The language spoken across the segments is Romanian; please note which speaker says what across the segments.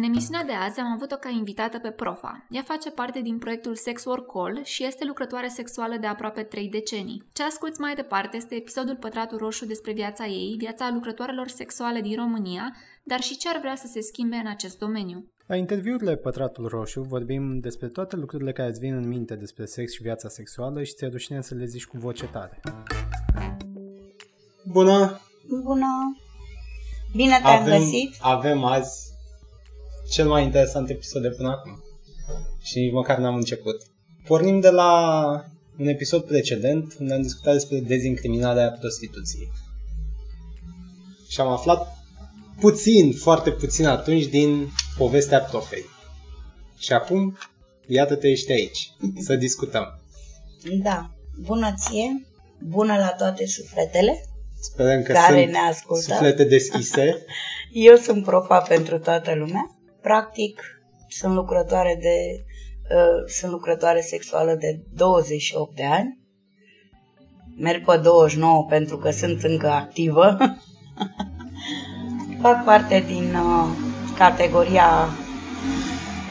Speaker 1: În emisiunea de azi am avut-o ca invitată pe Profa. Ea face parte din proiectul Sex Work Call și este lucrătoare sexuală de aproape 3 decenii. Ce asculți mai departe este episodul Pătratul Roșu despre viața ei, viața lucrătoarelor sexuale din România, dar și ce ar vrea să se schimbe în acest domeniu.
Speaker 2: La interviurile Pătratul Roșu vorbim despre toate lucrurile care îți vin în minte despre sex și viața sexuală și ți-e rușine să le zici cu voce tare.
Speaker 3: Bună!
Speaker 4: Bună! Bine te-am
Speaker 3: Avem,
Speaker 4: găsit!
Speaker 3: avem azi cel mai interesant episod de până acum. Și nici măcar n-am început. Pornim de la un episod precedent unde am discutat despre dezincriminarea prostituției. Și am aflat puțin, foarte puțin atunci din povestea profei. Și acum, iată-te ești aici, să discutăm.
Speaker 4: Da, bună ție! Bună la toate sufletele
Speaker 3: Sperăm că
Speaker 4: care
Speaker 3: sunt
Speaker 4: ne ascultă.
Speaker 3: suflete deschise.
Speaker 4: Eu sunt profa pentru toată lumea. Practic, sunt lucrătoare de uh, sunt lucrătoare sexuală de 28 de ani. Merg pe 29 pentru că sunt încă activă. Fac parte din uh, categoria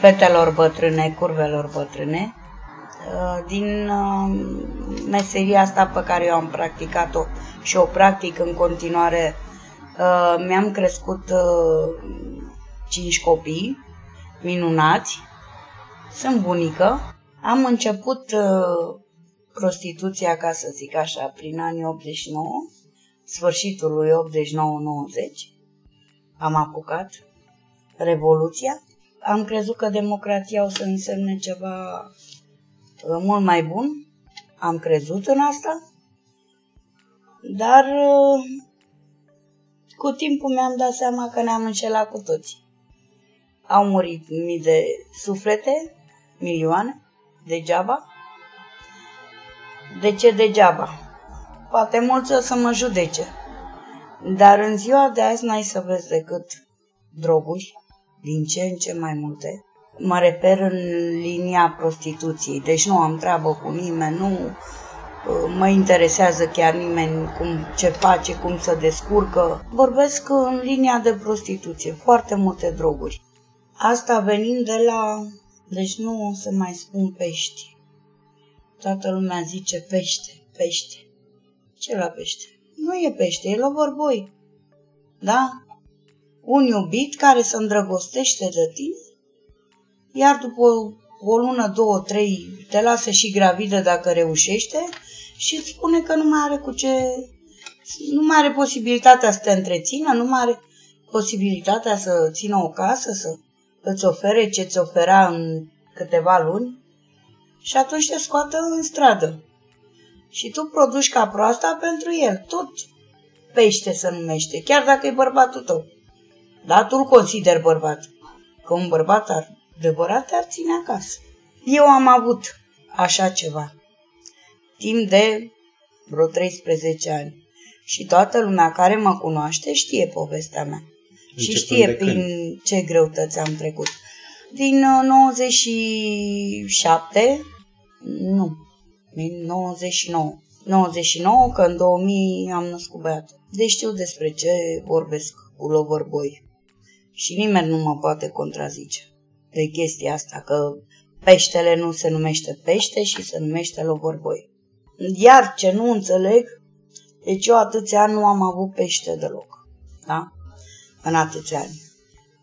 Speaker 4: fetelor bătrâne, curvelor bătrâne. Uh, din uh, meseria asta pe care eu am practicat-o și o practic în continuare, uh, mi-am crescut uh, cinci copii minunați, sunt bunică, am început uh, prostituția, ca să zic așa, prin anii 89, sfârșitul lui 89-90, am apucat Revoluția, am crezut că democrația o să însemne ceva uh, mult mai bun, am crezut în asta, dar uh, cu timpul mi-am dat seama că ne-am înșelat cu toți. Au murit mii de suflete, milioane, degeaba. De ce degeaba? Poate mulți o să mă judece. Dar în ziua de azi n-ai să vezi decât droguri, din ce în ce mai multe. Mă refer în linia prostituției, deci nu am treabă cu nimeni, nu uh, mă interesează chiar nimeni cum, ce face, cum să descurcă. Vorbesc în linia de prostituție, foarte multe droguri. Asta venind de la... Deci nu o să mai spun pești. Toată lumea zice pește, pește. Ce la pește? Nu e pește, e lovorboi. Da? Un iubit care se îndrăgostește de tine, iar după o lună, două, trei, te lasă și gravidă dacă reușește și îți spune că nu mai are cu ce... Nu mai are posibilitatea să te întrețină, nu mai are posibilitatea să țină o casă, să îți ofere ce ți ofera în câteva luni și atunci te scoată în stradă. Și tu produci ca proasta pentru el. Tot pește se numește, chiar dacă e bărbatul tău. Dar tu îl consider bărbat. Că un bărbat adevărat te-ar ține acasă. Eu am avut așa ceva. Timp de vreo 13 ani. Și toată lumea care mă cunoaște știe povestea mea. Și
Speaker 3: Începând
Speaker 4: știe
Speaker 3: de
Speaker 4: prin
Speaker 3: când?
Speaker 4: ce greutăți am trecut. Din uh, 97, nu, din 99. 99, că în 2000 am născut băiat. Deci știu despre ce vorbesc cu Loverboy. Și nimeni nu mă poate contrazice de chestia asta, că peștele nu se numește pește și se numește Loverboy. Iar ce nu înțeleg, deci eu atâția ani nu am avut pește deloc. Da? În atâția ani.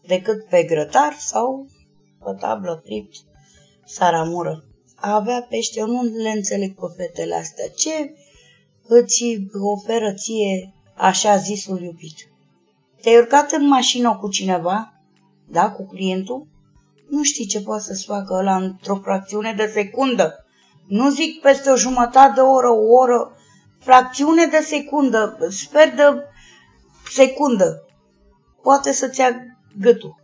Speaker 4: Decât pe grătar sau pe tablă fript, saramură. A avea pește, eu nu le înțeleg pe fetele astea. Ce îți oferă ție așa zisul iubit? Te-ai urcat în mașină cu cineva, da, cu clientul, nu știi ce poate să-ți facă ăla într-o fracțiune de secundă. Nu zic peste o jumătate de oră, o oră, fracțiune de secundă, sfert de secundă. Poate să-ți ia gâtul,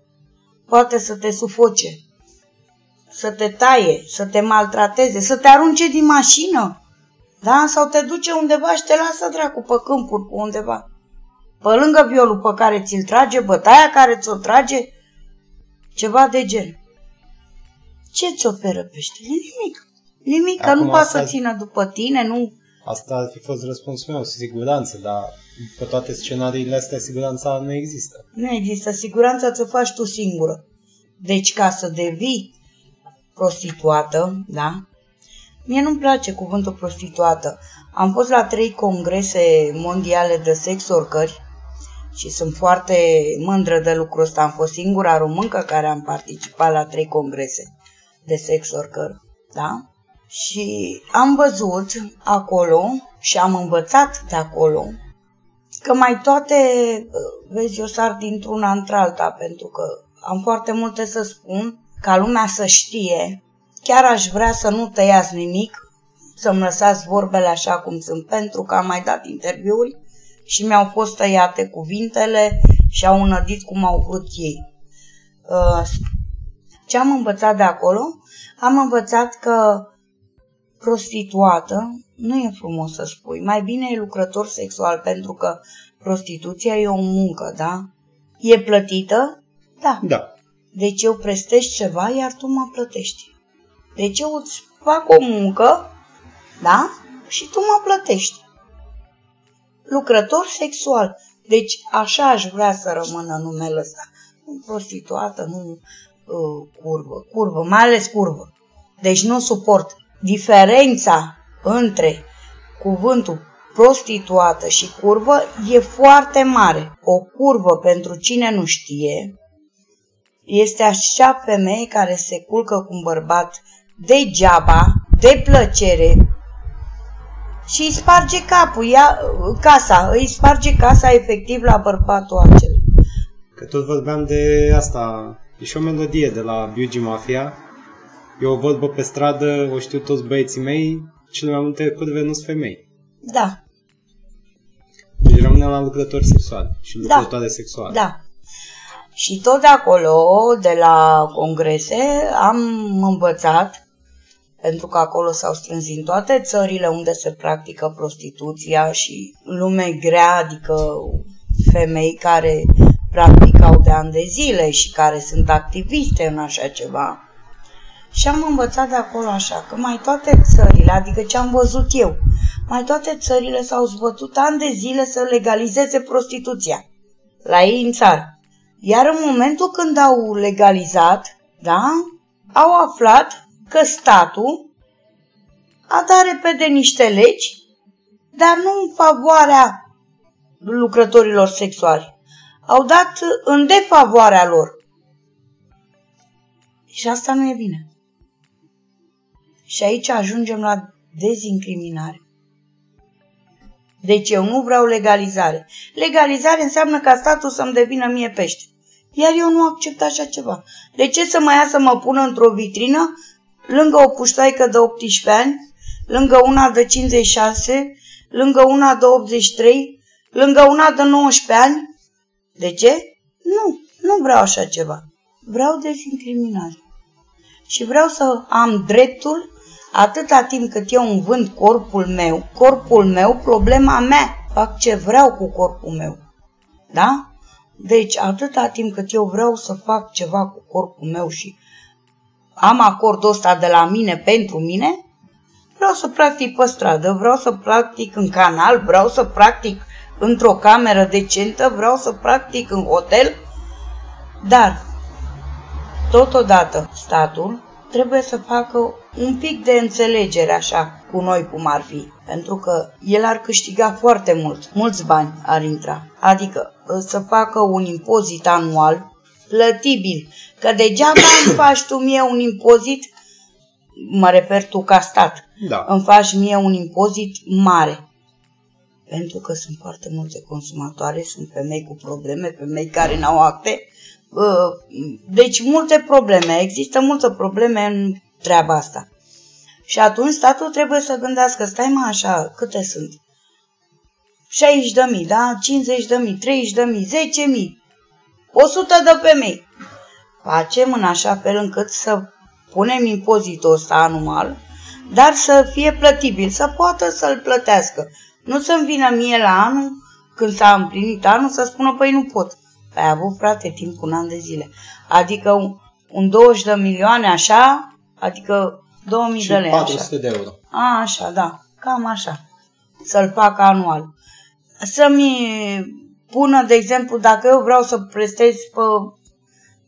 Speaker 4: poate să te sufoce, să te taie, să te maltrateze, să te arunce din mașină, da? Sau te duce undeva și te lasă dracu pe câmpuri, pe undeva. Pe lângă violul pe care ți-l trage, bătaia care ți-o trage, ceva de gen. Ce ți oferă peștele? Nimic. Nimic, că
Speaker 3: Acum
Speaker 4: nu poate
Speaker 3: asta-
Speaker 4: să țină după tine, nu...
Speaker 3: Asta ar fi fost răspunsul meu, siguranță, dar pe toate scenariile astea siguranța nu există.
Speaker 4: Nu există. Siguranța ți-o faci tu singură. Deci ca să devii prostituată, da? Mie nu-mi place cuvântul prostituată. Am fost la trei congrese mondiale de sex orcări și sunt foarte mândră de lucrul ăsta. Am fost singura româncă care am participat la trei congrese de sex worker, da? Și am văzut acolo și am învățat de acolo că mai toate, vezi, eu sar dintr-una într-alta, pentru că am foarte multe să spun, ca lumea să știe, chiar aș vrea să nu tăiați nimic, să-mi lăsați vorbele așa cum sunt, pentru că am mai dat interviuri și mi-au fost tăiate cuvintele și au înădit cum au vrut ei. Uh, ce am învățat de acolo? Am învățat că prostituată nu e frumos să spui. Mai bine e lucrător sexual, pentru că prostituția e o muncă, da? E plătită? Da.
Speaker 3: Da.
Speaker 4: Deci eu prestez ceva, iar tu mă plătești. Deci eu îți fac o muncă, da? Și tu mă plătești. Lucrător sexual. Deci așa aș vrea să rămână numele ăsta. Nu prostituată, nu uh, curvă. Curvă, mai ales curvă. Deci nu suport. Diferența între cuvântul prostituată și curvă e foarte mare. O curvă, pentru cine nu știe, este așa femeie care se culcă cu un bărbat degeaba, de plăcere, și îi sparge capul, ia casa, îi sparge casa efectiv la bărbatul acela.
Speaker 3: Că tot vorbeam de asta, e și o melodie de la Beauty Mafia. Eu o vorbă pe stradă, o știu toți băieții mei, cele mai multe curve nu sunt femei.
Speaker 4: Da,
Speaker 3: Deci rămânem la lucrători sexuali și
Speaker 4: Da.
Speaker 3: lucrătoare sexuale.
Speaker 4: da. Și tot de acolo, de la congrese, am învățat, pentru că acolo s-au strâns din toate țările unde se practică prostituția și lume grea, adică femei care practicau de ani de zile și care sunt activiste în așa ceva. Și am învățat de acolo așa, că mai toate țările, adică ce am văzut eu, mai toate țările s-au zbătut ani de zile să legalizeze prostituția la ei în țară. Iar în momentul când au legalizat, da, au aflat că statul a dat repede niște legi, dar nu în favoarea lucrătorilor sexuali. Au dat în defavoarea lor. Și asta nu e bine. Și aici ajungem la dezincriminare. Deci eu nu vreau legalizare. Legalizare înseamnă ca statul să-mi devină mie pește. Iar eu nu accept așa ceva. De ce să mă ia să mă pună într-o vitrină lângă o puștoaică de 18 ani, lângă una de 56, lângă una de 83, lângă una de 19 ani? De ce? Nu, nu vreau așa ceva. Vreau dezincriminare. Și vreau să am dreptul atâta timp cât eu îmi vând corpul meu, corpul meu, problema mea, fac ce vreau cu corpul meu. Da? Deci, atâta timp cât eu vreau să fac ceva cu corpul meu și am acordul ăsta de la mine pentru mine, vreau să practic pe stradă, vreau să practic în canal, vreau să practic într-o cameră decentă, vreau să practic în hotel, dar totodată statul trebuie să facă un pic de înțelegere așa cu noi cum ar fi, pentru că el ar câștiga foarte mult, mulți bani ar intra. Adică să facă un impozit anual plătibil, că degeaba îmi faci tu mie un impozit, mă refer tu ca stat,
Speaker 3: Da.
Speaker 4: îmi faci mie un impozit mare. Pentru că sunt foarte multe consumatoare, sunt femei cu probleme, femei care n-au acte, uh, deci multe probleme, există multe probleme în treaba asta. Și atunci statul trebuie să gândească, stai mă așa, câte sunt? 60 de mii, da? 50 de mii, 30 de mii, 10 mii, 100 de femei. Facem în așa fel încât să punem impozitul ăsta anual, dar să fie plătibil, să poată să-l plătească. Nu să-mi vină mie la anul, când s-a împlinit anul, să spună, păi nu pot. Ai avut, frate, timp cu un an de zile. Adică un, un 20 de milioane așa, adică 2000
Speaker 3: Și
Speaker 4: de lei așa.
Speaker 3: 400 de euro.
Speaker 4: A, așa, da, cam așa. Să-l fac anual. Să-mi pună, de exemplu, dacă eu vreau să prestez pe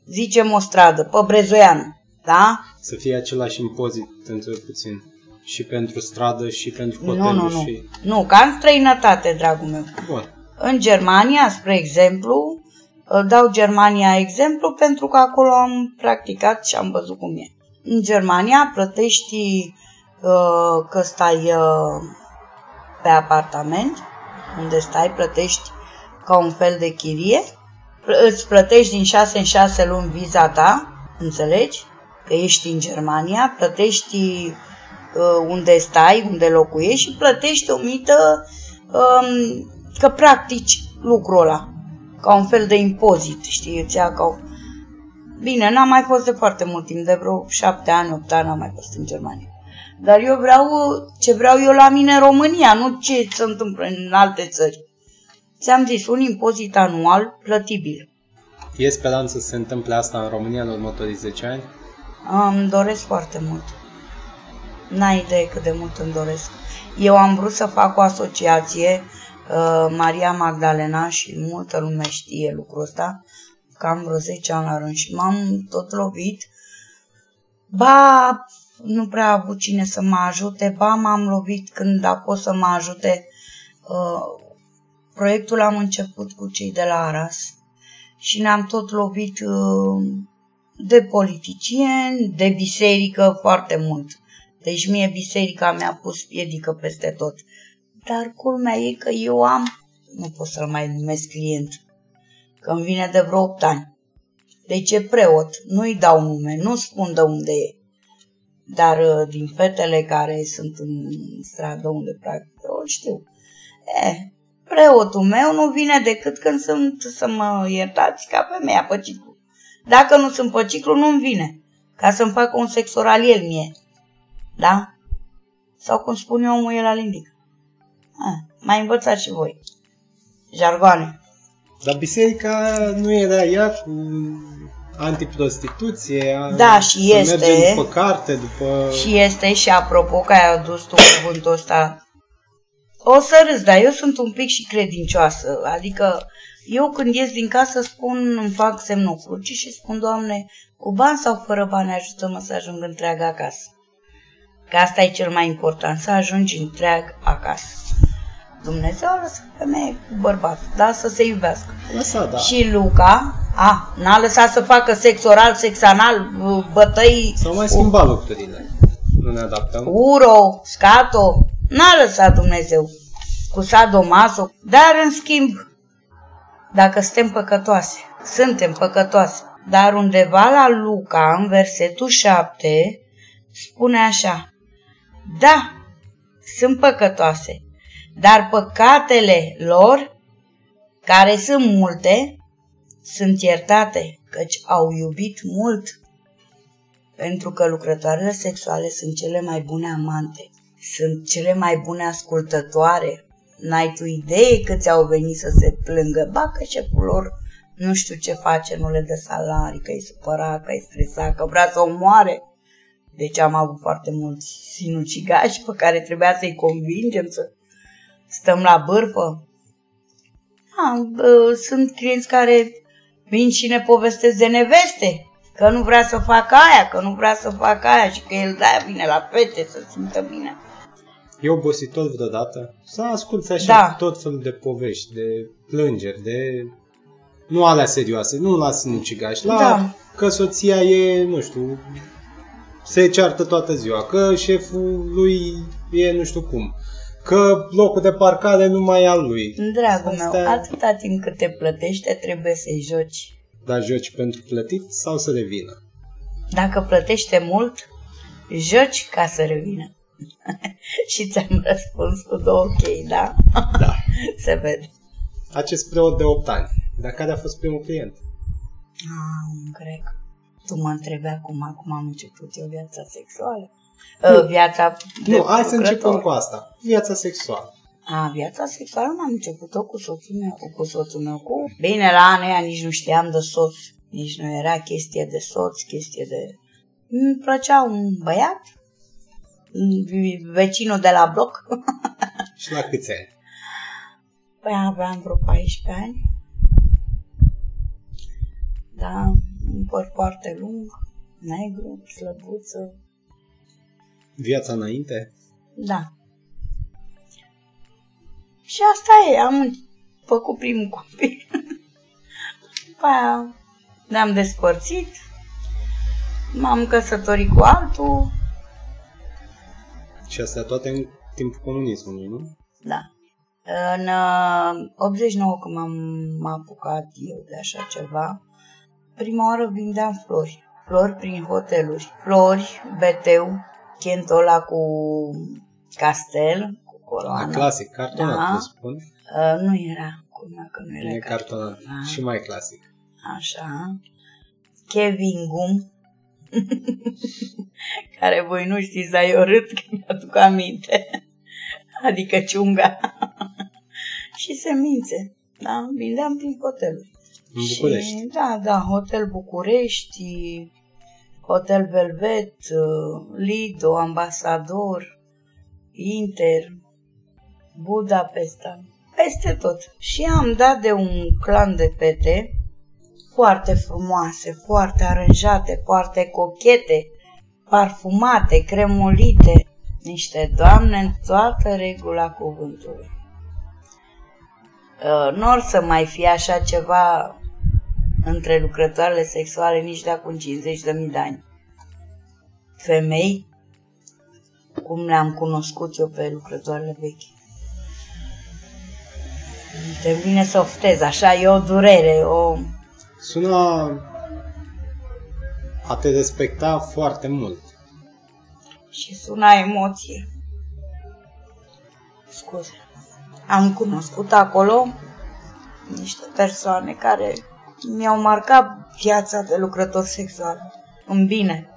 Speaker 4: zicem o stradă, pe Brezoianu, da?
Speaker 3: Să fie același impozit pentru puțin. Și pentru stradă, și pentru
Speaker 4: Nu,
Speaker 3: hoteluri,
Speaker 4: nu, nu.
Speaker 3: și...
Speaker 4: Nu, ca în străinătate, dragul meu.
Speaker 3: Bun.
Speaker 4: În Germania, spre exemplu, îl dau Germania exemplu pentru că acolo am practicat și am văzut cum e. În Germania plătești uh, că stai uh, pe apartament, unde stai, plătești ca un fel de chirie, Pl- îți plătești din 6 în 6 luni viza ta, înțelegi? Că ești în Germania, plătești uh, unde stai, unde locuiești și plătești o mită um, că practici lucrul ăla, ca un fel de impozit, știi, îți ia ca o... Bine, n-am mai fost de foarte mult timp, de vreo șapte ani, opt ani am mai fost în Germania. Dar eu vreau ce vreau eu la mine în România, nu ce se întâmplă în alte țări. Ți-am zis, un impozit anual plătibil.
Speaker 3: E speranță să se întâmple asta în România în următorii 10 ani?
Speaker 4: Îmi doresc foarte mult. N-ai idee cât de mult îmi doresc. Eu am vrut să fac o asociație, uh, Maria Magdalena și multă lume știe lucrul ăsta, cam vreo 10 ani la rând și m-am tot lovit. Ba, nu prea a avut cine să mă ajute, ba m-am lovit când a fost să mă ajute. Uh, proiectul am început cu cei de la Aras și ne-am tot lovit uh, de politicieni, de biserică foarte mult. Deci mie biserica mi-a pus piedică peste tot. Dar culmea e că eu am, nu pot să-l mai numesc client, că îmi vine de vreo 8 ani. Deci e preot, nu-i dau nume, nu spun de unde e. Dar uh, din fetele care sunt în stradă unde practică, o știu. E, preotul meu nu vine decât când sunt, să mă iertați, ca femeia pe ciclu. Dacă nu sunt pe ciclu, nu-mi vine. Ca să-mi facă un sex oral el mie. Da? Sau cum spun eu, omul e la limbic. Ah, mai învățați și voi. Jargoane.
Speaker 3: Dar biserica nu era ea cu antiprostituție? a-
Speaker 4: Da, și
Speaker 3: să
Speaker 4: este.
Speaker 3: mergem după carte, după...
Speaker 4: Și este și apropo că ai adus tu cuvântul ăsta. O să râs, dar eu sunt un pic și credincioasă. Adică eu când ies din casă spun, îmi fac semnul crucii și spun, Doamne, cu bani sau fără bani ajută-mă să ajung întreagă acasă. Că asta e cel mai important, să ajungi întreag acasă. Dumnezeu a lăsat femeie cu bărbat, da, să se iubească.
Speaker 3: Lăsa, da.
Speaker 4: Și Luca, a, n-a lăsat să facă sex oral, sex anal, bătăi,
Speaker 3: S-au mai schimbat lucrurile. Nu ne adaptăm.
Speaker 4: uro, scato, n-a lăsat Dumnezeu cu sadomaso, dar în schimb, dacă suntem păcătoase, suntem păcătoase, dar undeva la Luca, în versetul 7, spune așa, da, sunt păcătoase, dar păcatele lor, care sunt multe, sunt iertate, căci au iubit mult pentru că lucrătoarele sexuale sunt cele mai bune amante, sunt cele mai bune ascultătoare. N-ai tu idee câți au venit să se plângă, ba că șeful lor nu știu ce face, nu le dă salarii, că e supărat, că e stresat, că vrea să o moare. Deci am avut foarte mulți sinucigași pe care trebuia să-i convingem să stăm la bârfă. A, bă, sunt clienți care vin și ne povestesc de neveste, că nu vrea să facă aia, că nu vrea să facă aia și că el de-aia vine la fete să simtă bine.
Speaker 3: E obositor vreodată să asculți așa
Speaker 4: Da.
Speaker 3: tot felul de povești, de plângeri, de... Nu alea serioase, nu la sinucigaș, la
Speaker 4: Da.
Speaker 3: că soția e, nu știu, se ceartă toată ziua, că șeful lui e nu știu cum, că locul de parcare nu mai e al lui.
Speaker 4: Dragul meu,
Speaker 3: Astea-
Speaker 4: atâta timp cât te plătește, trebuie să-i joci.
Speaker 3: Dar joci pentru plătit sau să revină?
Speaker 4: Dacă plătește mult, joci ca să revină. și ți-am răspuns cu două ok, da?
Speaker 3: Da.
Speaker 4: Se vede.
Speaker 3: Acest preot de 8 ani, dar care a fost primul client?
Speaker 4: Ah, un grec. Tu mă întrebi acum, acum am început eu viața sexuală.
Speaker 3: Nu.
Speaker 4: Uh, viața de
Speaker 3: Nu, hai să
Speaker 4: lucrător.
Speaker 3: începem cu asta. Viața sexuală.
Speaker 4: A, viața sexuală n-am început-o cu soțul meu, cu soțul meu, cu... Bine, la anul ăia nici nu știam de soț, nici nu era chestie de soț, chestie de... Îmi plăcea un băiat, un vecinul de la bloc,
Speaker 3: Și la câți ani?
Speaker 4: păi aveam vreo 14 ani. Da, un păr foarte lung, negru, slăbuță.
Speaker 3: Viața înainte?
Speaker 4: Da. Și asta e, am făcut primul copil. După aia ne-am despărțit, m-am căsătorit cu altul,
Speaker 3: Și astea toate în timpul comunismului, nu?
Speaker 4: Da. În uh, 89, când m-am apucat eu de așa ceva, prima oară vindeam flori. Flori prin hoteluri. Flori, beteu, chentola cu castel, cu
Speaker 3: La
Speaker 4: coloană.
Speaker 3: clasic, cartonat,
Speaker 4: Da.
Speaker 3: da. spun.
Speaker 4: Uh, nu era, cum că nu era
Speaker 3: E
Speaker 4: castel.
Speaker 3: cartonat.
Speaker 4: Da.
Speaker 3: Și mai clasic.
Speaker 4: Așa. Kevin Gum. care voi nu știți, dar eu râd că mi-aduc aminte. adică ciunga. și semințe. Da? Vindeam prin hoteluri.
Speaker 3: În București.
Speaker 4: Și, da, da, Hotel București, Hotel Velvet, uh, Lido, Ambasador, Inter, Budapesta, peste tot. Și am dat de un clan de fete foarte frumoase, foarte aranjate, foarte cochete, parfumate, cremolite, niște doamne în toată regula cuvântului. Uh, nu or să mai fie așa ceva între lucrătoarele sexuale nici de acum 50 de mii de ani. Femei, cum le-am cunoscut eu pe lucrătoarele vechi. Te vine să oftez, așa e o durere, o...
Speaker 3: Sună a te respecta foarte mult.
Speaker 4: și suna emoție. Scuze. Am cunoscut acolo niște persoane care mi-au marcat viața de lucrător sexual. În bine.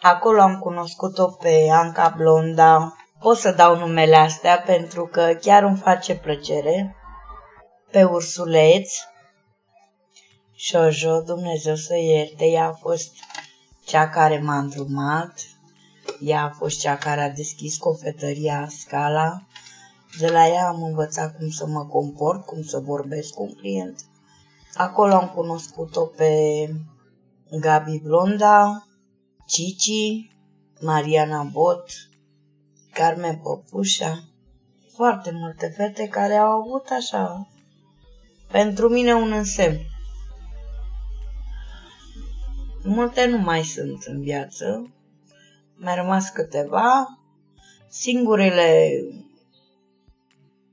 Speaker 4: Acolo am cunoscut-o pe Anca Blonda. Pot să dau numele astea pentru că chiar îmi face plăcere. Pe Ursuleț. Jojo, Dumnezeu să ierte, ea a fost cea care m-a îndrumat, ea a fost cea care a deschis cofetăria Scala. De la ea am învățat cum să mă comport, cum să vorbesc cu un client. Acolo am cunoscut-o pe Gabi Blonda, Cici, Mariana Bot, Carmen Păpușa, foarte multe fete care au avut așa, pentru mine un însemn. Multe nu mai sunt în viață, mai rămas câteva. Singurele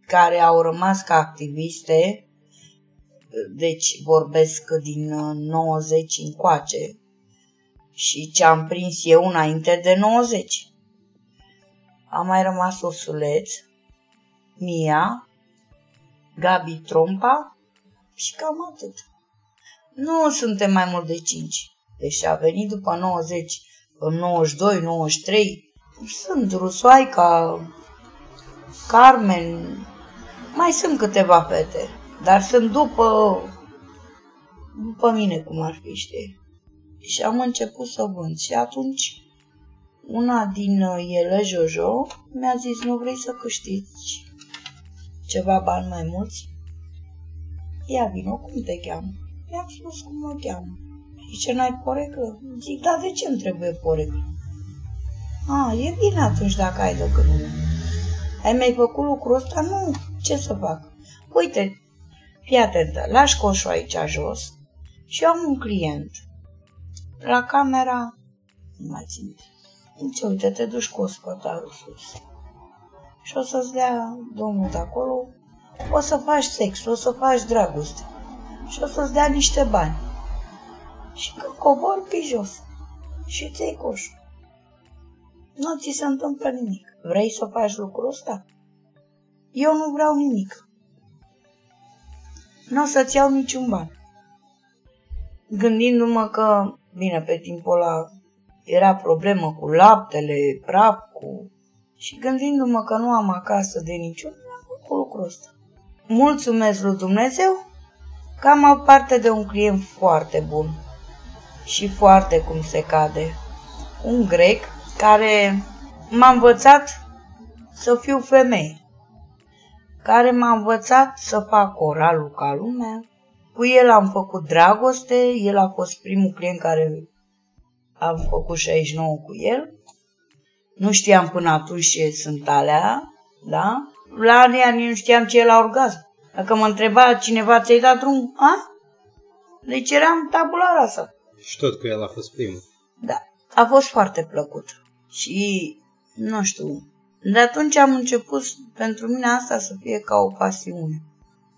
Speaker 4: care au rămas ca activiste, deci vorbesc din uh, 90 încoace și ce am prins eu înainte de 90. A mai rămas Ursuleț, Mia, Gabi Trompa și cam atât. Nu suntem mai mult de 5. Deci a venit după 90, în 92, 93. Sunt Rusoaica, Carmen, mai sunt câteva fete, dar sunt după, după mine, cum ar fi, știi? Și am început să vând și atunci una din ele, Jojo, mi-a zis, nu vrei să câștigi ceva bani mai mulți? Ia vino, cum te cheamă? I-am spus cum mă cheamă. Zice, n-ai poreclă? Zic, da, de ce îmi trebuie poreclă? A, e bine atunci dacă ai de gând. Ai mai făcut lucrul ăsta? Nu. Ce să fac? Uite, fii atentă, lași coșul aici jos și eu am un client. La camera, nu mai țin. Zice, uite, te duci cu ospătarul sus. Și o să-ți dea domnul de acolo, o să faci sex, o să faci dragoste și o să-ți dea niște bani. Și când cobor pe jos și îți iei coșul. Nu ți se întâmplă nimic. Vrei să faci lucrul ăsta? Eu nu vreau nimic. Nu o să-ți iau niciun ban. Gândindu-mă că, bine, pe timpul ăla era problemă cu laptele, praf, cu... Și gândindu-mă că nu am acasă de niciun, am făcut lucrul ăsta. Mulțumesc lui Dumnezeu că am avut parte de un client foarte bun și foarte cum se cade. Un grec care m-a învățat să fiu femeie, care m-a învățat să fac oralul ca lumea, Cu el am făcut dragoste, el a fost primul client care am făcut 69 cu el. Nu știam până atunci ce sunt alea, da? La anii nu știam ce e la orgasm. Dacă mă întreba cineva, ți-ai dat drum? A? Deci eram tabula rasa.
Speaker 3: Și tot cu el a fost primul.
Speaker 4: Da, a fost foarte plăcut. Și, nu știu, de atunci am început pentru mine asta să fie ca o pasiune.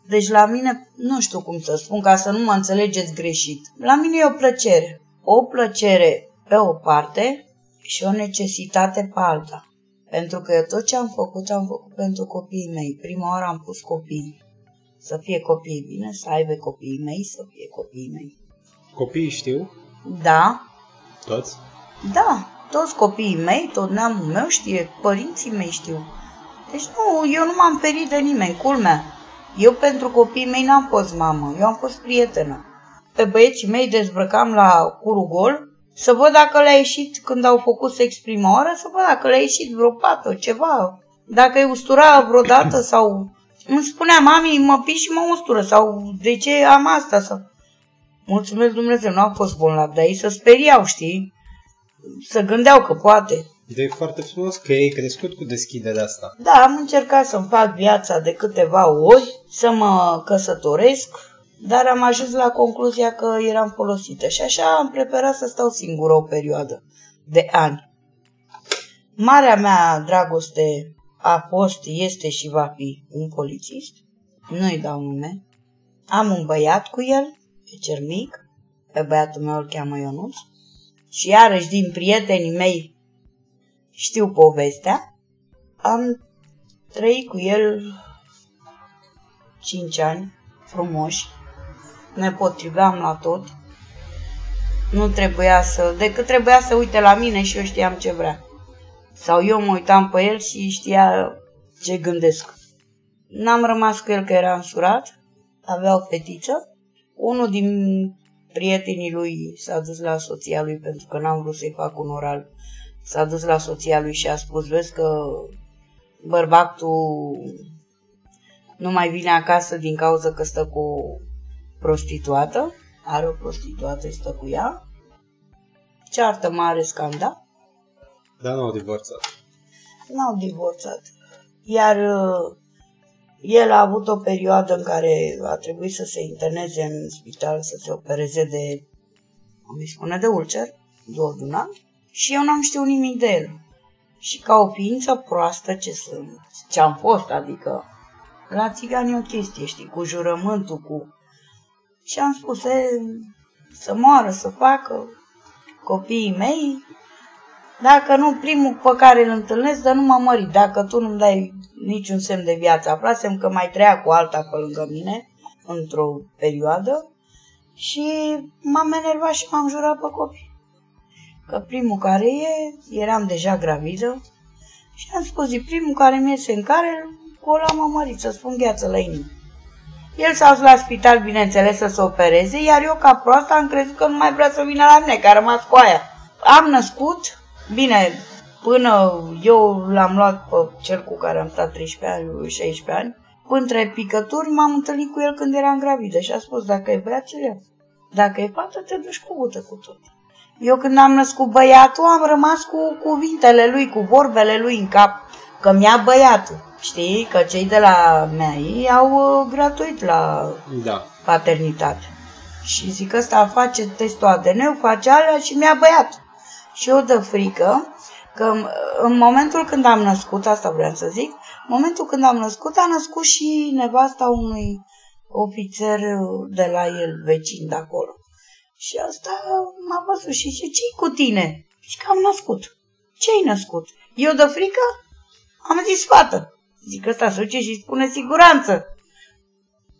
Speaker 4: Deci la mine, nu știu cum să spun ca să nu mă înțelegeți greșit, la mine e o plăcere. O plăcere pe o parte și o necesitate pe alta. Pentru că eu tot ce am făcut, am făcut pentru copiii mei. Prima oară am pus copii. Să fie copiii bine, să aibă copiii mei, să fie copiii mei.
Speaker 3: Copiii știu?
Speaker 4: Da,
Speaker 3: Toți?
Speaker 4: da, toți copiii mei, tot neamul meu știe, părinții mei știu. Deci nu, eu nu m-am ferit de nimeni, culmea. Eu pentru copiii mei n-am fost mamă, eu am fost prietenă. Pe băieții mei dezbrăcam la curul gol să văd dacă le-a ieșit când au făcut sex prima oară, să văd dacă le-a ieșit vreo pată, ceva. Dacă îi ustura vreodată sau... Îmi spunea, mami, mă piși și mă ustură sau de ce am asta sau... Mulțumesc Dumnezeu, nu au fost bolnavi, dar ei să speriau, știi? Să gândeau că poate.
Speaker 3: De e foarte frumos că ei crescut cu deschiderea asta.
Speaker 4: Da, am încercat să-mi fac viața de câteva ori, să mă căsătoresc, dar am ajuns la concluzia că eram folosită și așa am preferat să stau singură o perioadă de ani. Marea mea dragoste a fost, este și va fi un polițist, nu-i dau nume. Am un băiat cu el, pe cer mic, pe băiatul meu îl cheamă Ionuț, și iarăși din prietenii mei știu povestea. Am trăit cu el 5 ani frumoși, ne potriveam la tot. Nu trebuia să, decât trebuia să uite la mine și eu știam ce vrea. Sau eu mă uitam pe el și știa ce gândesc. N-am rămas cu el că era însurat, avea o fetiță. Unul din prietenii lui s-a dus la soția lui pentru că n-am vrut să-i fac un oral. S-a dus la soția lui și a spus, vezi că bărbatul nu mai vine acasă din cauza că stă cu o prostituată. Are o prostituată, stă cu ea. Ceartă mare scandal.
Speaker 3: Dar nu au divorțat.
Speaker 4: N-au divorțat. Iar uh, el a avut o perioadă în care a trebuit să se interneze în spital, să se opereze de, cum îi spune, de ulcer, duodenal, și eu n-am știut nimic de el. Și ca o ființă proastă ce sunt, ce am fost, adică la țigani e o chestie, știi, cu jurământul, cu... Și am spus, e, să moară, să facă copiii mei, dacă nu primul pe care îl întâlnesc, dar nu m-am mărit. Dacă tu nu-mi dai niciun semn de viață, aflasem că mai trăia cu alta pe lângă mine, într-o perioadă, și m-am enervat și m-am jurat pe copii. Că primul care e, eram deja gravidă, și am spus, e primul care mi iese în care, cu ăla m-am mărit, să spun gheață la inimă. El s-a dus la spital, bineînțeles, să se opereze, iar eu, ca proasta, am crezut că nu mai vrea să vină la mine, că a rămas cu aia. Am născut, Bine, până eu l-am luat pe cel cu care am stat 13 ani, 16 ani, între picături m-am întâlnit cu el când eram gravidă și a spus, dacă e băiat, ce Dacă e fată, te duci cu gută cu tot. Eu când am născut băiatul, am rămas cu cuvintele lui, cu vorbele lui în cap, că mi-a băiatul. Știi? Că cei de la mei au uh, gratuit la
Speaker 3: Da.
Speaker 4: paternitate. Și zic, ăsta face testul ADN, face alea și mi-a băiat și eu de frică că în momentul când am născut, asta vreau să zic, în momentul când am născut, a născut și nevasta unui ofițer de la el, vecin de acolo. Și asta m-a văzut și zice, ce cu tine? Și că am născut. Ce-ai născut? Eu de frică? Am zis fată. Zic ăsta se duce și spune siguranță.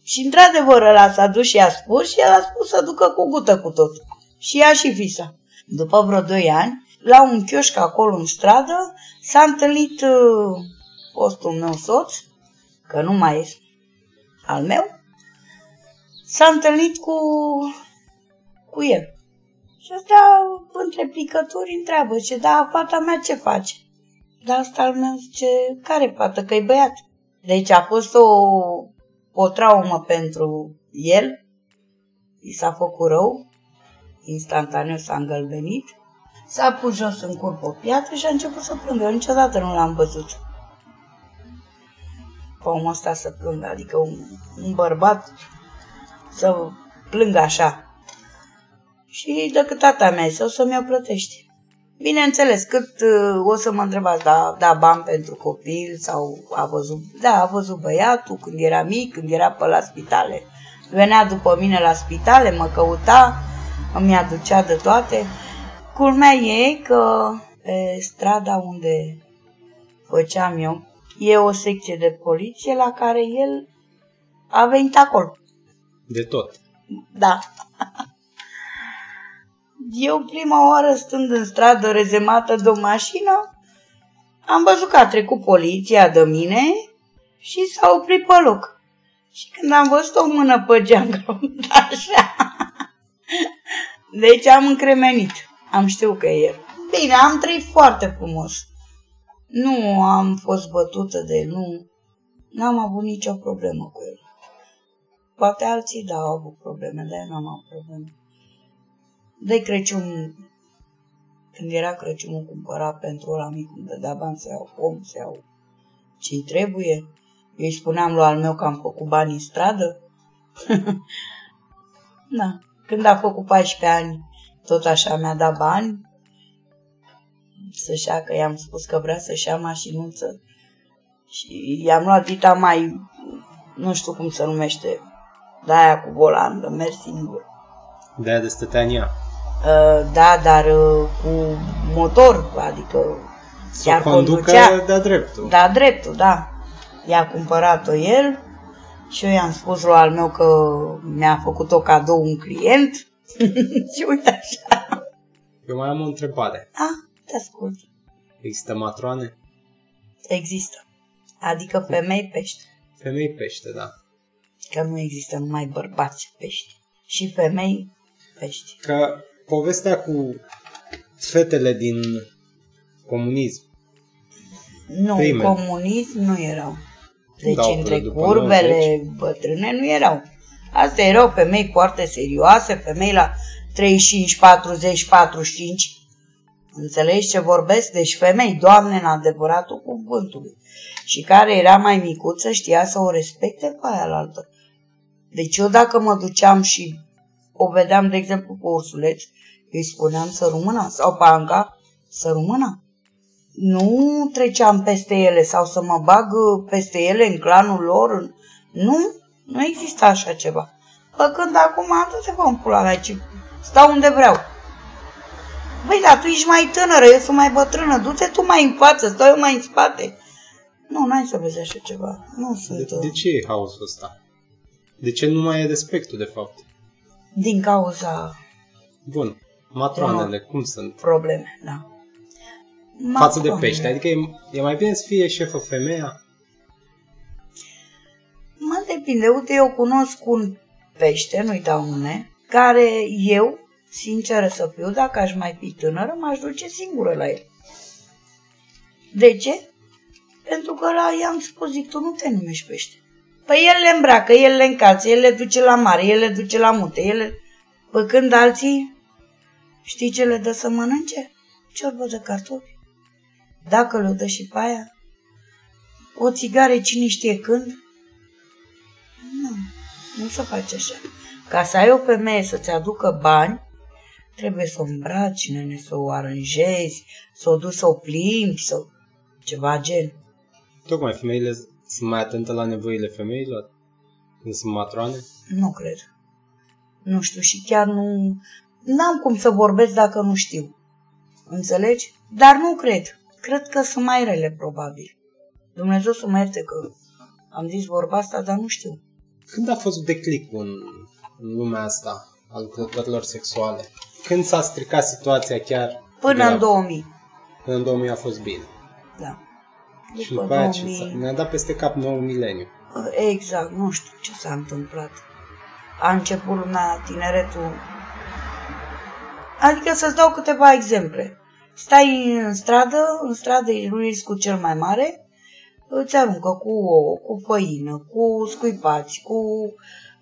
Speaker 4: Și într-adevăr ăla s-a dus și a spus și el a spus să ducă cu gută cu tot. Și ea și fisa. După vreo doi ani, la un chioșc acolo în stradă, s-a întâlnit uh, fostul meu soț, că nu mai este al meu, s-a întâlnit cu, cu el. Și asta, între picături, întreabă, ce, da, fata mea ce face? Dar asta al meu zice, care fată, că e băiat. Deci a fost o, o traumă pentru el, i s-a făcut rău, instantaneu s-a îngălbenit, s-a pus jos în curp o piatră și a început să plângă. Eu niciodată nu l-am văzut. Omul ăsta să plângă, adică un, un bărbat să plângă așa. Și decât tata mea să o să mi-o plătești. Bineînțeles, cât uh, o să mă întrebați, da, da bani pentru copil sau a văzut, da, a văzut băiatul când era mic, când era pe la spitale. Venea după mine la spitale, mă căuta, îmi aducea de toate. Culmea e că pe strada unde făceam eu, e o secție de poliție la care el a venit acolo.
Speaker 3: De tot.
Speaker 4: Da. Eu prima oară stând în stradă rezemată de o mașină, am văzut că a trecut poliția de mine și s-a oprit pe loc. Și când am văzut o mână pe geam, așa, deci am încremenit. Am știut că e el. Bine, am trăit foarte frumos. Nu am fost bătută de el, nu. N-am avut nicio problemă cu el. Poate alții, da, au avut probleme, dar eu n-am avut probleme. De Crăciun, când era Crăciunul, cumpăra pentru ăla mic, îmi dădea bani să iau pom, să iau ce trebuie. Eu îi spuneam lui al meu că am făcut bani în stradă. da. Când a făcut 14 ani, tot așa mi-a dat bani să-și ia, că i-am spus că vrea să-și ia mașinuță. Și i-am luat dita mai, nu știu cum se numește, de aia cu volan, de mers singur.
Speaker 3: De aia de stătea în ea.
Speaker 4: Uh, da, dar uh, cu motor, adică
Speaker 3: Să
Speaker 4: chiar
Speaker 3: o conducă
Speaker 4: conducea.
Speaker 3: de-a dreptul.
Speaker 4: Da, dreptul, da. I-a cumpărat-o el și eu i-am spus lui al meu că mi-a făcut o cadou un client și uite așa.
Speaker 3: Eu mai am o întrebare.
Speaker 4: Ah, te ascult.
Speaker 3: Există matroane?
Speaker 4: Există. Adică femei pești.
Speaker 3: Femei pește, da.
Speaker 4: Că nu există numai bărbați pești. Și femei pești.
Speaker 3: Că povestea cu fetele din comunism.
Speaker 4: Nu,
Speaker 3: Prime.
Speaker 4: în comunism nu erau. Deci
Speaker 3: Dau
Speaker 4: între
Speaker 3: după
Speaker 4: curbele bătrâne nu erau. Astea erau femei foarte serioase, femei la 35, 40, 45. Înțelegi ce vorbesc? Deci femei, doamne, în adevăratul cuvântului. Și care era mai micuță știa să o respecte pe aia la altă. Deci eu dacă mă duceam și o vedeam, de exemplu, pe ursuleț, îi spuneam să rămână, sau pe Anca, să rămână. Nu treceam peste ele sau să mă bag uh, peste ele în clanul lor. în- Nu, nu exista așa ceva. Pă când acum du-te pe în pula mea, ci stau unde vreau. Băi, dar tu ești mai tânără, eu sunt mai bătrână, du-te tu mai în față, stau eu mai în spate. Nu, n-ai să vezi așa ceva. Nu sunt...
Speaker 3: De,
Speaker 4: uh,
Speaker 3: de ce e haosul ăsta? De ce nu mai e respectul, de fapt?
Speaker 4: Din cauza
Speaker 3: Bun. Matroanele, cum sunt?
Speaker 4: probleme, da.
Speaker 3: Față de
Speaker 4: Matroanele.
Speaker 3: pește. Adică e, e mai bine să fie șefă femeia?
Speaker 4: Mă depinde. Uite, eu cunosc un pește, nu-i dau nume, care eu, sinceră să fiu, dacă aș mai fi tânără, m-aș duce singură la el. De ce? Pentru că la i-am spus, zic, tu nu te numești pește. Păi el le îmbracă, el le încalță, el le duce la mare, el le duce la munte, el le... Păi când alții, știi ce le dă să mănânce? Ciorbă de cartofi. Dacă le dă și pe aia, o țigare cine știe când, nu, nu se face așa. Ca să ai o femeie să-ți aducă bani, trebuie să o îmbraci, nene, să o aranjezi, să o duci să o plimbi, să ceva gen.
Speaker 3: Tocmai femeile sunt mai atente la nevoile femeilor când sunt matroane?
Speaker 4: Nu cred. Nu știu și chiar nu... N-am cum să vorbesc dacă nu știu. Înțelegi? Dar nu cred. Cred că sunt mai rele, probabil. Dumnezeu să mă ierte că am zis vorba asta, dar nu știu.
Speaker 3: Când a fost declicul în, în lumea asta a lucrătorilor sexuale? Când s-a stricat situația chiar?
Speaker 4: Până
Speaker 3: grav?
Speaker 4: în 2000.
Speaker 3: Până în 2000 a fost bine.
Speaker 4: Da.
Speaker 3: și
Speaker 4: După
Speaker 3: după aia ce
Speaker 4: 2000...
Speaker 3: s-a- ne-a dat peste cap nou mileniu.
Speaker 4: Exact, nu știu ce s-a întâmplat. A început lumea, tineretul. Adică să-ți dau câteva exemple. Stai în stradă, în stradă e riscul cel mai mare, îți aruncă cu ouă, cu făină, cu scuipați, cu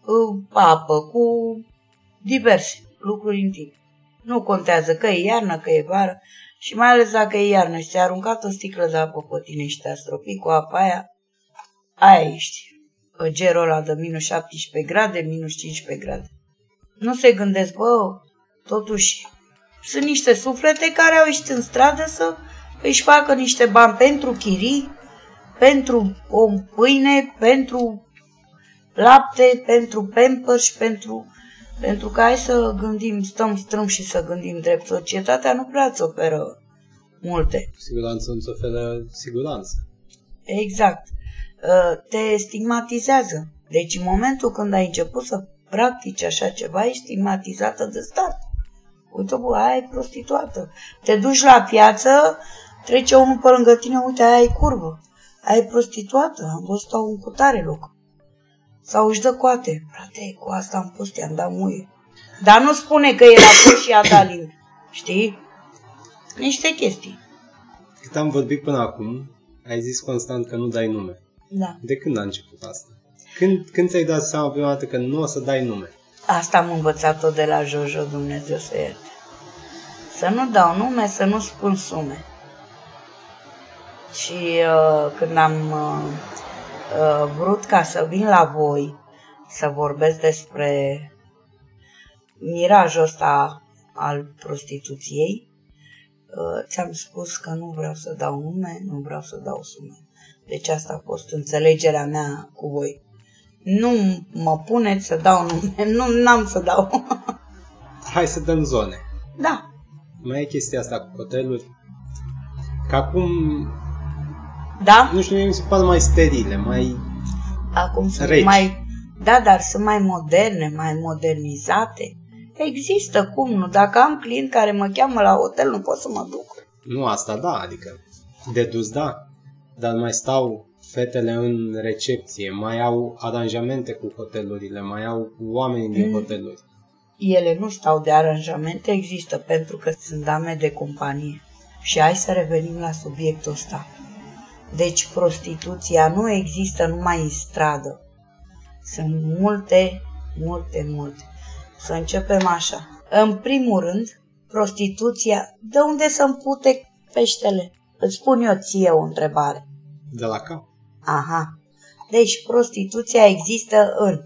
Speaker 4: uh, apă, cu diverse lucruri în timp. Nu contează că e iarnă, că e vară și mai ales dacă e iarnă și ți-a aruncat o sticlă de apă pe tine și te-a stropit cu apa aia, aia ești. Gerul ăla de minus 17 grade, minus 15 grade. Nu se gândesc, bă, totuși sunt niște suflete care au ieșit în stradă să își facă niște bani pentru chirii, pentru o pâine, pentru lapte, pentru pampers, pentru, pentru că hai să gândim, stăm strâm și să gândim drept. Societatea nu prea îți oferă multe.
Speaker 3: Siguranță nu-ți oferă siguranță.
Speaker 4: Exact. Uh, te stigmatizează. Deci în momentul când ai început să practici așa ceva, ești stigmatizată de stat. Uite, bă, aia e prostituată. Te duci la piață, trece unul pe lângă tine, uite, aia e curvă. Aia e prostituată, am văzut-o în cutare loc. Sau își dă coate. Frate, cu asta am pus, i-am dat muie. Dar nu spune că e la pus și a dat limbi. Știi? Niște chestii.
Speaker 3: Cât am vorbit până acum, ai zis constant că nu dai nume.
Speaker 4: Da.
Speaker 3: De când a început asta? Când, când ți-ai dat seama prima dată că nu o să dai nume?
Speaker 4: Asta am învățat-o de la Jojo, Dumnezeu să ierte. Să nu dau nume, să nu spun sume. Și uh, când am uh, uh, vrut ca să vin la voi să vorbesc despre mirajul ăsta al prostituției, uh, ți-am spus că nu vreau să dau nume, nu vreau să dau sume. Deci asta a fost înțelegerea mea cu voi. Nu mă puneți să dau nume, nu n-am să dau.
Speaker 3: Hai să dăm zone.
Speaker 4: da,
Speaker 3: Mai e chestia asta cu hoteluri. Că acum,
Speaker 4: da,
Speaker 3: nu știu, mie mi se par mai sterile, mai...
Speaker 4: acum sunt
Speaker 3: Reci.
Speaker 4: mai... Da, dar sunt mai moderne, mai modernizate. Există, cum nu? Dacă am client care mă cheamă la hotel, nu pot să mă duc.
Speaker 3: Nu asta, da, adică de dus, da. Dar mai stau fetele în recepție, mai au aranjamente cu hotelurile, mai au oameni din
Speaker 4: Mm.
Speaker 3: hoteluri.
Speaker 4: Ele nu stau de aranjamente, există pentru că sunt dame de companie. Și hai să revenim la subiectul ăsta. Deci prostituția nu există numai în stradă. Sunt multe, multe, multe. Să începem așa. În primul rând, prostituția, de unde să pute peștele? Îți spun eu ție o întrebare.
Speaker 3: De la cap.
Speaker 4: Aha. Deci prostituția există în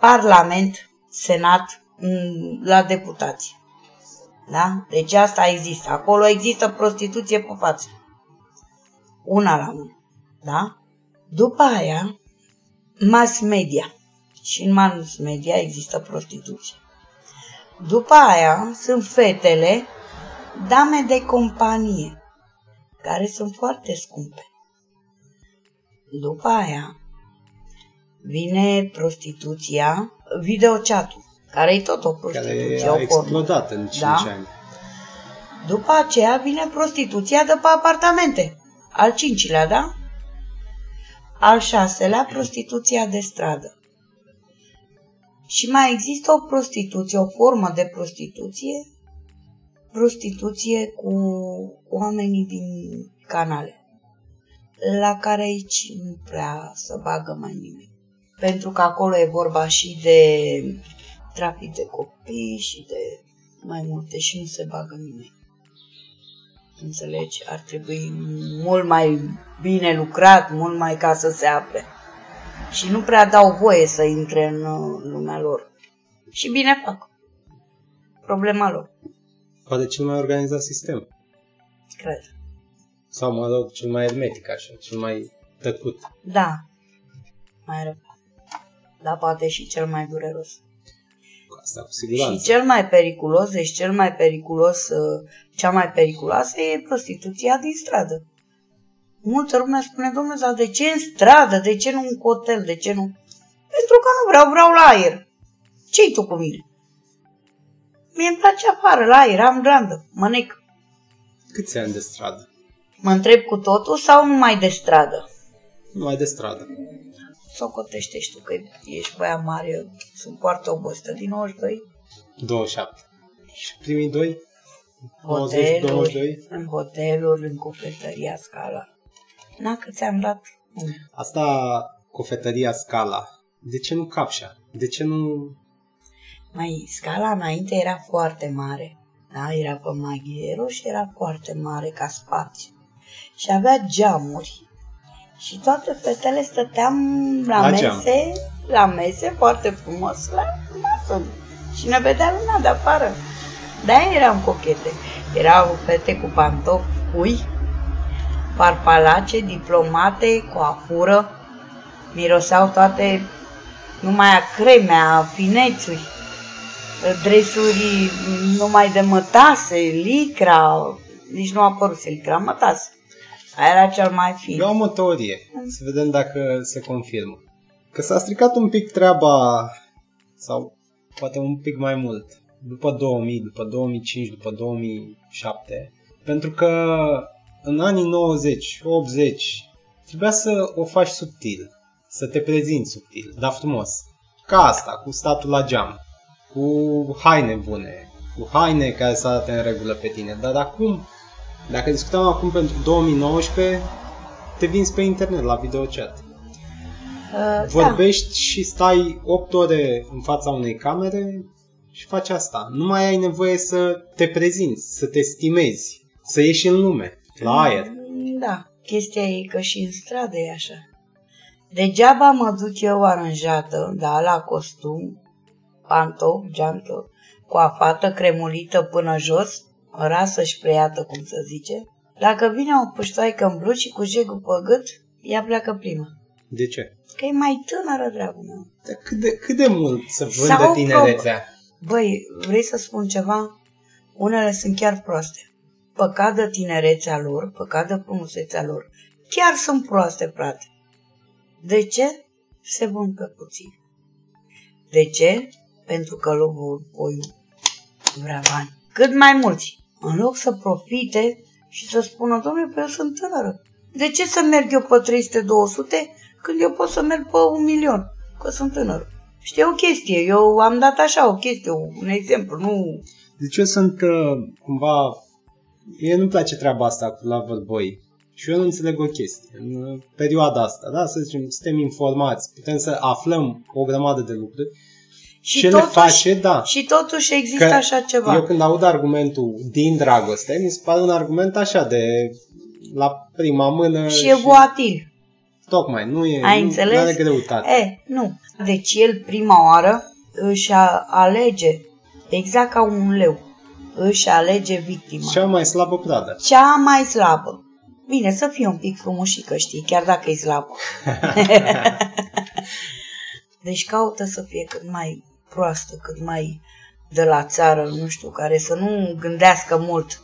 Speaker 4: Parlament, Senat, în- la deputați. Da? Deci asta există. Acolo există prostituție pe față. Una la mână. Da? După aia, mass media. Și în mass media există prostituție. După aia sunt fetele, dame de companie, care sunt foarte scumpe. După aia vine prostituția, videochatul, care e tot o prostituție,
Speaker 3: care a
Speaker 4: o porno.
Speaker 3: explodat în 5
Speaker 4: Da.
Speaker 3: ani.
Speaker 4: După aceea vine prostituția de pe apartamente. Al cincilea, da? Al șaselea, prostituția de stradă. Și mai există o prostituție, o formă de prostituție, prostituție cu oamenii din canale, la care aici nu prea să bagă mai nimeni. Pentru că acolo e vorba și de trafic de copii și de mai multe și nu se bagă nimeni. Înțelegi? Ar trebui mult mai bine lucrat, mult mai ca să se apre. Și nu prea dau voie să intre în uh, lumea lor. Și bine fac. Problema lor,
Speaker 3: Poate cel mai organizat sistem.
Speaker 4: cred.
Speaker 3: Sau, mă rog, cel mai hermetic, așa, cel mai tăcut.
Speaker 4: Da, mai rău. Dar poate și cel mai dureros.
Speaker 3: Cu asta, cu
Speaker 4: Și
Speaker 3: siguranță.
Speaker 4: cel mai periculos, deci cel mai periculos, uh, cea mai periculoasă e prostituția din stradă. Multă lume spune, domnule, dar de ce în stradă? De ce nu în hotel? De ce nu? Pentru că nu vreau, vreau la aer. Ce-i tu cu mine? Mie îmi place afară, la aer, am grandă, mă nec.
Speaker 3: Câți ani de stradă?
Speaker 4: Mă întreb cu totul sau numai de stradă?
Speaker 3: Numai de stradă.
Speaker 4: Socotește și tu că ești băiat mare, eu sunt foarte obosită din 92.
Speaker 3: 27. Și primii doi? 20,
Speaker 4: hoteluri,
Speaker 3: 22?
Speaker 4: în hoteluri, în cofetăria Scala. Na, că ți-am dat nume.
Speaker 3: Asta, cofetăria Scala. De ce nu Capșa? De ce nu...
Speaker 4: mai scala înainte era foarte mare. Da, era pe maghiero și era foarte mare ca spațiu. Și avea geamuri. Și toate fetele stăteam la,
Speaker 3: La
Speaker 4: mese,
Speaker 3: geam.
Speaker 4: la mese foarte frumos, la masă. Și ne vedea lumea de afară. De-aia eram cochete. Erau fete cu pantofi pui, parpalace, diplomate, coafură. Miroseau toate numai a cremea, a finețuri, dresuri numai de mătase, licra, nici nu a apărut licra, mătase. Aia era cel mai fin.
Speaker 3: Eu am o teorie, să vedem dacă se confirmă. Că s-a stricat un pic treaba, sau poate un pic mai mult, după 2000, după 2005, după 2007, pentru că în anii 90, 80, trebuia să o faci subtil, să te prezinți subtil, dar frumos. Ca asta, cu statul la geam, cu haine bune, cu haine care să arate în regulă pe tine. Dar acum, dacă discutăm acum pentru 2019, te vinzi pe internet la videochat.
Speaker 4: Uh,
Speaker 3: Vorbești și stai 8 ore în fața unei camere și faci asta. Nu mai ai nevoie să te prezinți, să te stimezi, să ieși în lume, la aer.
Speaker 4: Da, chestia e că și în stradă e așa. Degeaba mă duc eu aranjată, da, la costum, pantof, geantă, coafată, cremulită până jos, rasă și preiată, cum să zice. Dacă vine o puștoaică în blugi și cu jegul pe gât, ea pleacă prima.
Speaker 3: De ce?
Speaker 4: Că e mai tânără, dragul meu.
Speaker 3: Dar cât de, cât de mult să vândă
Speaker 4: Sau
Speaker 3: tinerețea?
Speaker 4: Băi, vrei să spun ceva? Unele sunt chiar proaste. Păcat de tinerețea lor, păcat de frumusețea lor. Chiar sunt proaste, frate. De ce? Se vând pe puțin. De ce? Pentru că lobul poiul vrea bani. Cât mai mulți. În loc să profite și să spună, domnule, pe eu sunt tânără. De ce să merg eu pe 300-200 când eu pot să merg pe un milion? Că sunt tânără. Știi o chestie, eu am dat așa o chestie, un exemplu, nu...
Speaker 3: Deci eu sunt uh, cumva... Mie nu-mi place treaba asta cu Loverboy. Și eu nu înțeleg o chestie. În uh, perioada asta, da, să zicem, suntem informați, putem să aflăm o grămadă de lucruri.
Speaker 4: Și
Speaker 3: ce
Speaker 4: totuși,
Speaker 3: le face, da.
Speaker 4: Și totuși există
Speaker 3: Că
Speaker 4: așa ceva.
Speaker 3: Eu când aud argumentul din dragoste, mi se pare un argument așa de la prima mână
Speaker 4: Și e voatil.
Speaker 3: tocmai, nu e,
Speaker 4: Ai
Speaker 3: nu,
Speaker 4: înțeles?
Speaker 3: nu are greutate.
Speaker 4: E, nu. Deci el prima oară își a- alege, exact ca un leu, își alege victima.
Speaker 3: Cea mai slabă pradă.
Speaker 4: Cea mai slabă. Bine, să fie un pic frumușică, știi, chiar dacă e slabă. deci caută să fie cât mai proastă, cât mai de la țară, nu știu, care să nu gândească mult.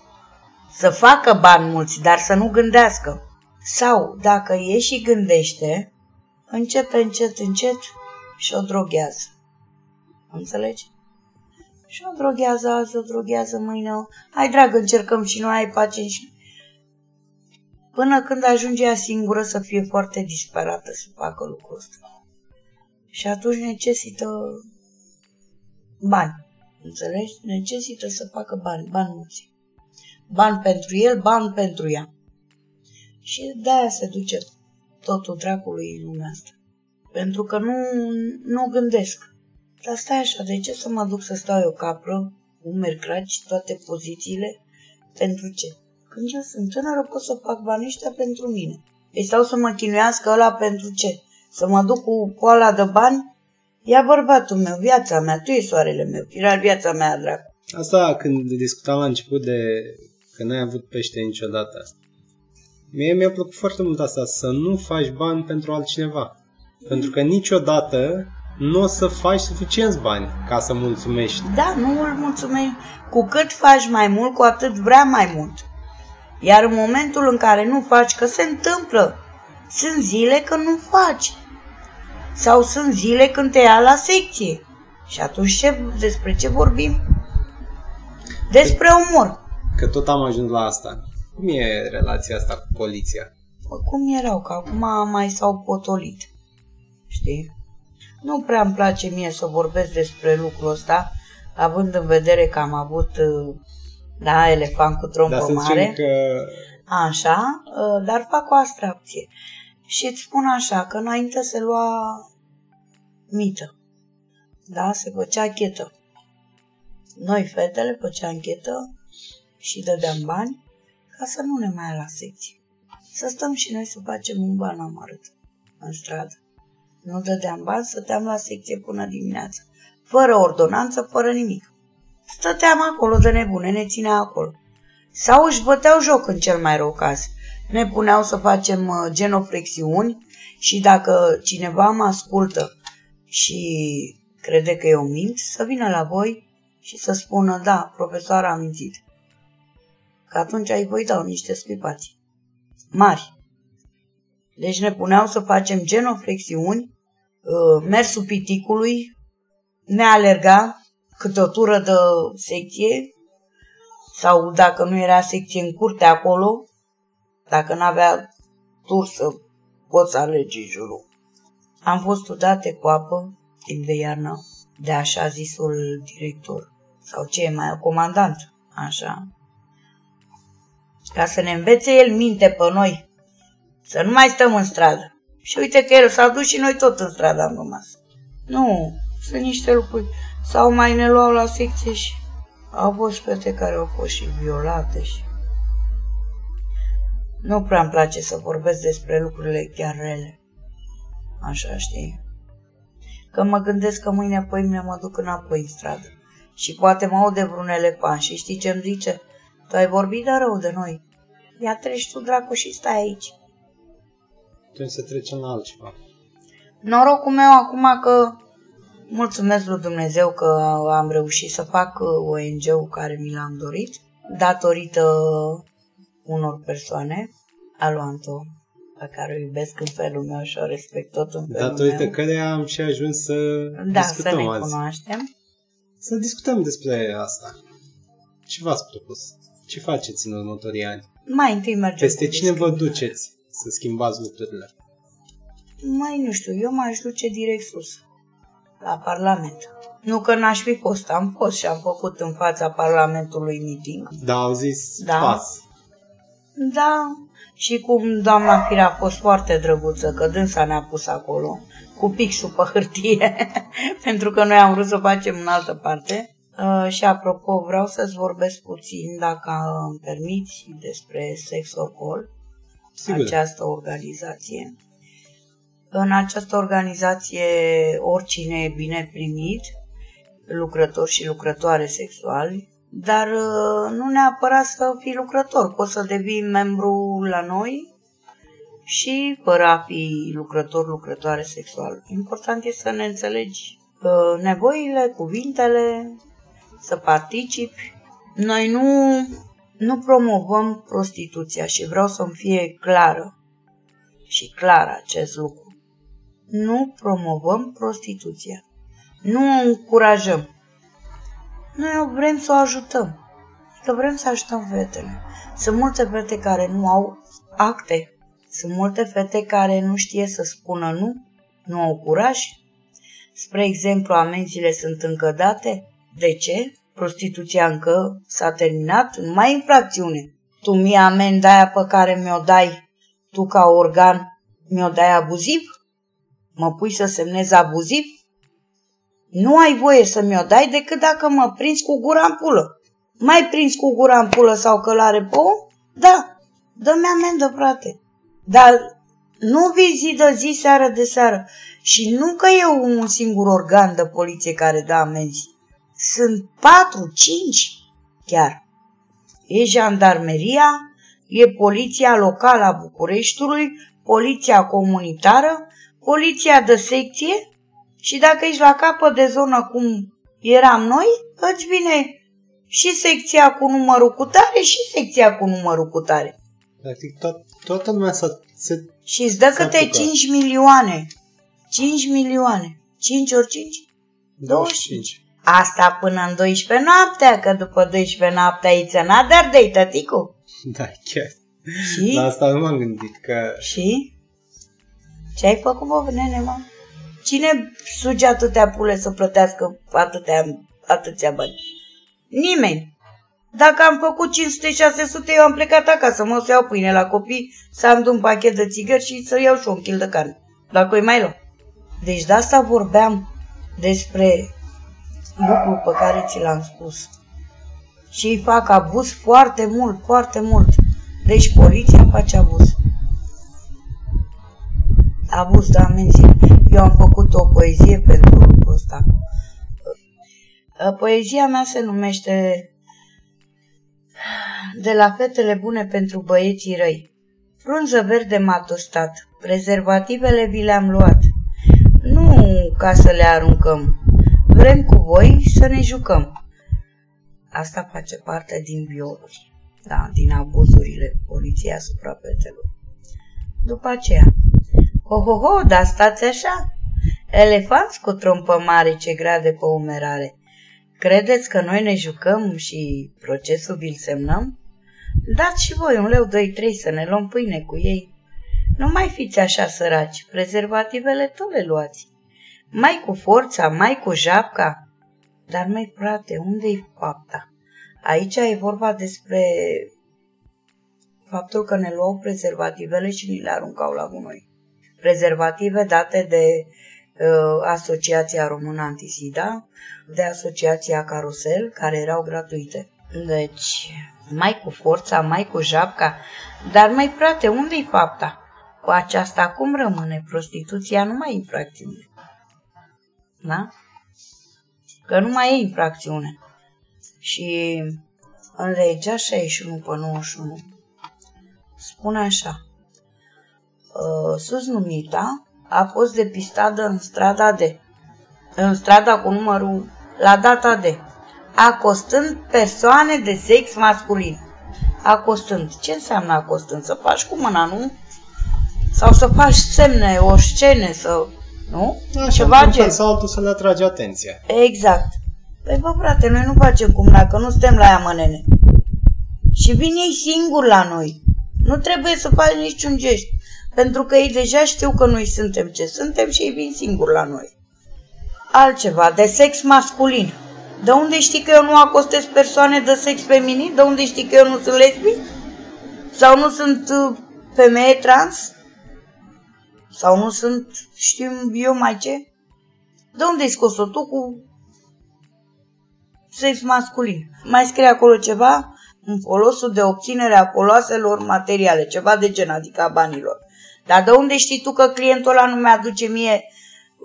Speaker 4: Să facă bani mulți, dar să nu gândească. Sau, dacă e și gândește, începe încet, încet și o droghează. Înțelegi? Și o droghează azi, o droghează mâine. o- Hai, dragă, încercăm și noi, hai, facem și... Până când ajunge ea singură să fie foarte disperată să facă lucrul ăsta. Și atunci necesită bani. Înțelegi? Necesită să facă bani, bani mulți. Bani pentru el, bani pentru ea. Și de-aia se duce totul dracului în lumea asta. Pentru că nu, nu gândesc. Dar stai așa, de ce să mă duc să stau eu capră, umeri craci, toate pozițiile? Pentru ce? Când eu sunt tânără pot să fac banii ăștia pentru mine. Îi stau să mă chinuiască ăla pentru ce? Să mă duc cu coala de bani? Ia bărbatul meu, viața mea, tu e soarele meu, era viața mea, dracu.
Speaker 3: Asta când discutam la început de că n-ai avut pește niciodată. Mie mi-a plăcut foarte mult asta, să nu faci bani pentru altcineva. Pentru că niciodată nu o să faci suficienți bani ca să mulțumești.
Speaker 4: Da, nu îl mulțumim. Cu cât faci mai mult, cu atât vrea mai mult. Iar în momentul în care nu faci, că se întâmplă, sunt zile când nu faci. Sau sunt zile când te ia la secție. Și atunci ce, despre ce vorbim? Despre omor.
Speaker 3: Că tot am ajuns la asta. Cum e relația asta cu poliția?
Speaker 4: Bă, cum erau, că acum mai s-au potolit. Știi? Nu prea îmi place mie să vorbesc despre lucrul ăsta, având în vedere că am avut, uh, da, elefant cu trompă
Speaker 3: Dar să
Speaker 4: mare.
Speaker 3: zicem că
Speaker 4: Așa, uh, dar fac o abstracție. Și îți spun așa, că înainte se lua mită. Da, se făcea chetă. Noi, fetele, făcea anchetă și dădeam bani ca să nu ne mai ia la secție. Să stăm și noi să facem un ban amărât în stradă. Nu dădeam bani, stăteam la secție până dimineața. Fără ordonanță, fără nimic. Stăteam acolo de nebune, ne ținea acolo. Sau își băteau joc în cel mai rău caz. Ne puneau să facem uh, genoflexiuni și dacă cineva mă ascultă și crede că eu mint, să vină la voi și să spună, da, profesoara a mințit. Că atunci îi voi dau niște scuipați. Mari. Deci ne puneau să facem genoflexiuni, uh, mersul piticului, ne alerga câte o tură de secție, sau dacă nu era secție în curte acolo, dacă nu avea tur să poți alege jurul. Am fost udate cu apă timp de iarnă de așa zisul director sau ce e mai comandant, așa. Ca să ne învețe el minte pe noi, să nu mai stăm în stradă. Și uite că el s-a dus și noi tot în stradă am rămas. Nu, sunt niște lucruri. Sau mai ne luau la secție și au fost fete care au fost și violate și... Nu prea îmi place să vorbesc despre lucrurile chiar rele. Așa știi. Că mă gândesc că mâine apoi mine mă duc înapoi în stradă. Și poate mă aud de vreun elefant și știi ce-mi zice? Tu ai vorbit de rău de noi. Ia treci tu, dracu, și stai aici.
Speaker 3: Trebuie să trecem la altceva.
Speaker 4: Norocul meu acum că mulțumesc lui Dumnezeu că am reușit să fac uh, ONG-ul care mi l-am dorit, datorită unor persoane, Aluanto, pe care o iubesc în felul meu și o respect tot în felul
Speaker 3: Datorită
Speaker 4: meu.
Speaker 3: care am și ajuns să
Speaker 4: Da,
Speaker 3: discutăm
Speaker 4: să ne
Speaker 3: azi.
Speaker 4: cunoaștem.
Speaker 3: Să discutăm despre asta. Ce v-ați propus? Ce faceți în următorii ani?
Speaker 4: Mai întâi mergem
Speaker 3: Peste
Speaker 4: cu
Speaker 3: cine vă
Speaker 4: discutarea.
Speaker 3: duceți să schimbați lucrurile?
Speaker 4: Mai nu știu, eu m-aș duce direct sus, la Parlament. Nu că n-aș fi fost, am fost și am făcut în fața Parlamentului meeting.
Speaker 3: Da, au zis
Speaker 4: Da.
Speaker 3: pas.
Speaker 4: Da, și cum doamna Fira a fost foarte drăguță, că dânsa ne-a pus acolo, cu pixul pe hârtie, pentru că noi am vrut să facem în altă parte. Uh, și apropo, vreau să-ți vorbesc puțin, dacă îmi permiți, despre Sex or Call,
Speaker 3: Sigur.
Speaker 4: această organizație. În această organizație, oricine e bine primit, lucrători și lucrătoare sexuali, dar uh, nu neapărat să fii lucrător, poți să devii membru la noi și fără a fi lucrător, lucrătoare sexual. Important este să ne înțelegi uh, nevoile, cuvintele, să participi. Noi nu, nu promovăm prostituția și vreau să-mi fie clară și clar acest lucru. Nu promovăm prostituția. Nu o încurajăm. Noi vrem să o ajutăm. Că vrem să ajutăm fetele. Sunt multe fete care nu au acte. Sunt multe fete care nu știe să spună nu, nu au curaj. Spre exemplu, amenziile sunt încă date. De ce? Prostituția încă s-a terminat, nu mai infracțiune. Tu mie amenda aia pe care mi-o dai, tu ca organ, mi-o dai abuziv? Mă pui să semnez abuziv? Nu ai voie să mi-o dai decât dacă mă prinzi cu gura în pulă. Mai prins cu gura în pulă sau călare pe om? Da, dă-mi amendă, frate. Dar nu vii zi de zi, seară de seară. Și nu că e un singur organ de poliție care dă amenzi. Sunt patru, cinci chiar. E jandarmeria, e poliția locală a Bucureștiului, poliția comunitară, poliția de secție și dacă ești la capăt de zonă cum eram noi, îți vine și secția cu numărul cu tare și secția cu numărul cu tare.
Speaker 3: Practic, to- toată lumea să se...
Speaker 4: Și îți dă
Speaker 3: S-a
Speaker 4: câte
Speaker 3: apucat.
Speaker 4: 5 milioane. 5 milioane. 5 ori 5?
Speaker 3: 25.
Speaker 4: Asta până în 12 noaptea, că după 12 noaptea it's another day, tăticu.
Speaker 3: Da, chiar.
Speaker 4: Și?
Speaker 3: La asta nu m-am gândit, că
Speaker 4: Și? Ce ai făcut, bă, nene, mă? Cine suge atâtea pule să plătească atâtea, atâția bani? Nimeni. Dacă am făcut 500-600, eu am plecat acasă, mă, să iau pâine la copii, să am un pachet de țigări și să iau și un kil de carne. Dacă îi mai luăm. Deci de asta vorbeam despre lucru pe care ți l-am spus. Și îi fac abuz foarte mult, foarte mult. Deci poliția face abuz. Abuz de amenzi. Eu am făcut o poezie pentru lucrul ăsta. Poezia mea se numește De la fetele bune pentru băieții răi. Frunză verde m-a tostat, prezervativele vi le-am luat. Nu ca să le aruncăm, vrem cu voi să ne jucăm. Asta face parte din violuri, da, din abuzurile poliției asupra fetelor. După aceea, ho, ho, ho, dar stați așa, elefanți cu trompă mare ce grade pe umerare. Credeți că noi ne jucăm și procesul vi-l semnăm? Dați și voi un leu, doi, trei să ne luăm pâine cu ei. Nu mai fiți așa săraci, prezervativele tot le luați. Mai cu forța, mai cu japca. Dar mai frate, unde-i fapta? Aici e vorba despre faptul că ne luau prezervativele și ni le aruncau la gunoi. Prezervative date de uh, Asociația Română Antisida, de Asociația Carusel, care erau gratuite. Deci, mai cu forța, mai cu japca, dar mai frate, unde-i fapta? Cu aceasta cum rămâne? Prostituția nu mai e infracțiune. Da? Că nu mai e infracțiune. Și în legea 61 pe 91 spune așa. Ă, sus numita a fost depistată în strada de în strada cu numărul la data de acostând persoane de sex masculin. Acostând. Ce înseamnă acostând? Să faci cu mâna, nu? Sau să faci semne, o scene, să... Nu?
Speaker 3: Așa, Ceva gen. sau altul să le atragi atenția.
Speaker 4: Exact. Păi bă, frate, noi nu facem cum dacă nu suntem la ea, mănene. Și vin ei singuri la noi. Nu trebuie să faci niciun gest. Pentru că ei deja știu că noi suntem ce suntem și ei vin singuri la noi. Altceva, de sex masculin. De unde știi că eu nu acostez persoane de sex feminin? De unde știi că eu nu sunt lesbi? Sau nu sunt uh, femeie trans? Sau nu sunt, știu eu mai ce? De unde ai scos-o tu cu sex masculin? Mai scrie acolo ceva în folosul de obținere a foloaselor materiale, ceva de gen, adică a banilor. Dar de unde știi tu că clientul ăla nu mi-aduce mie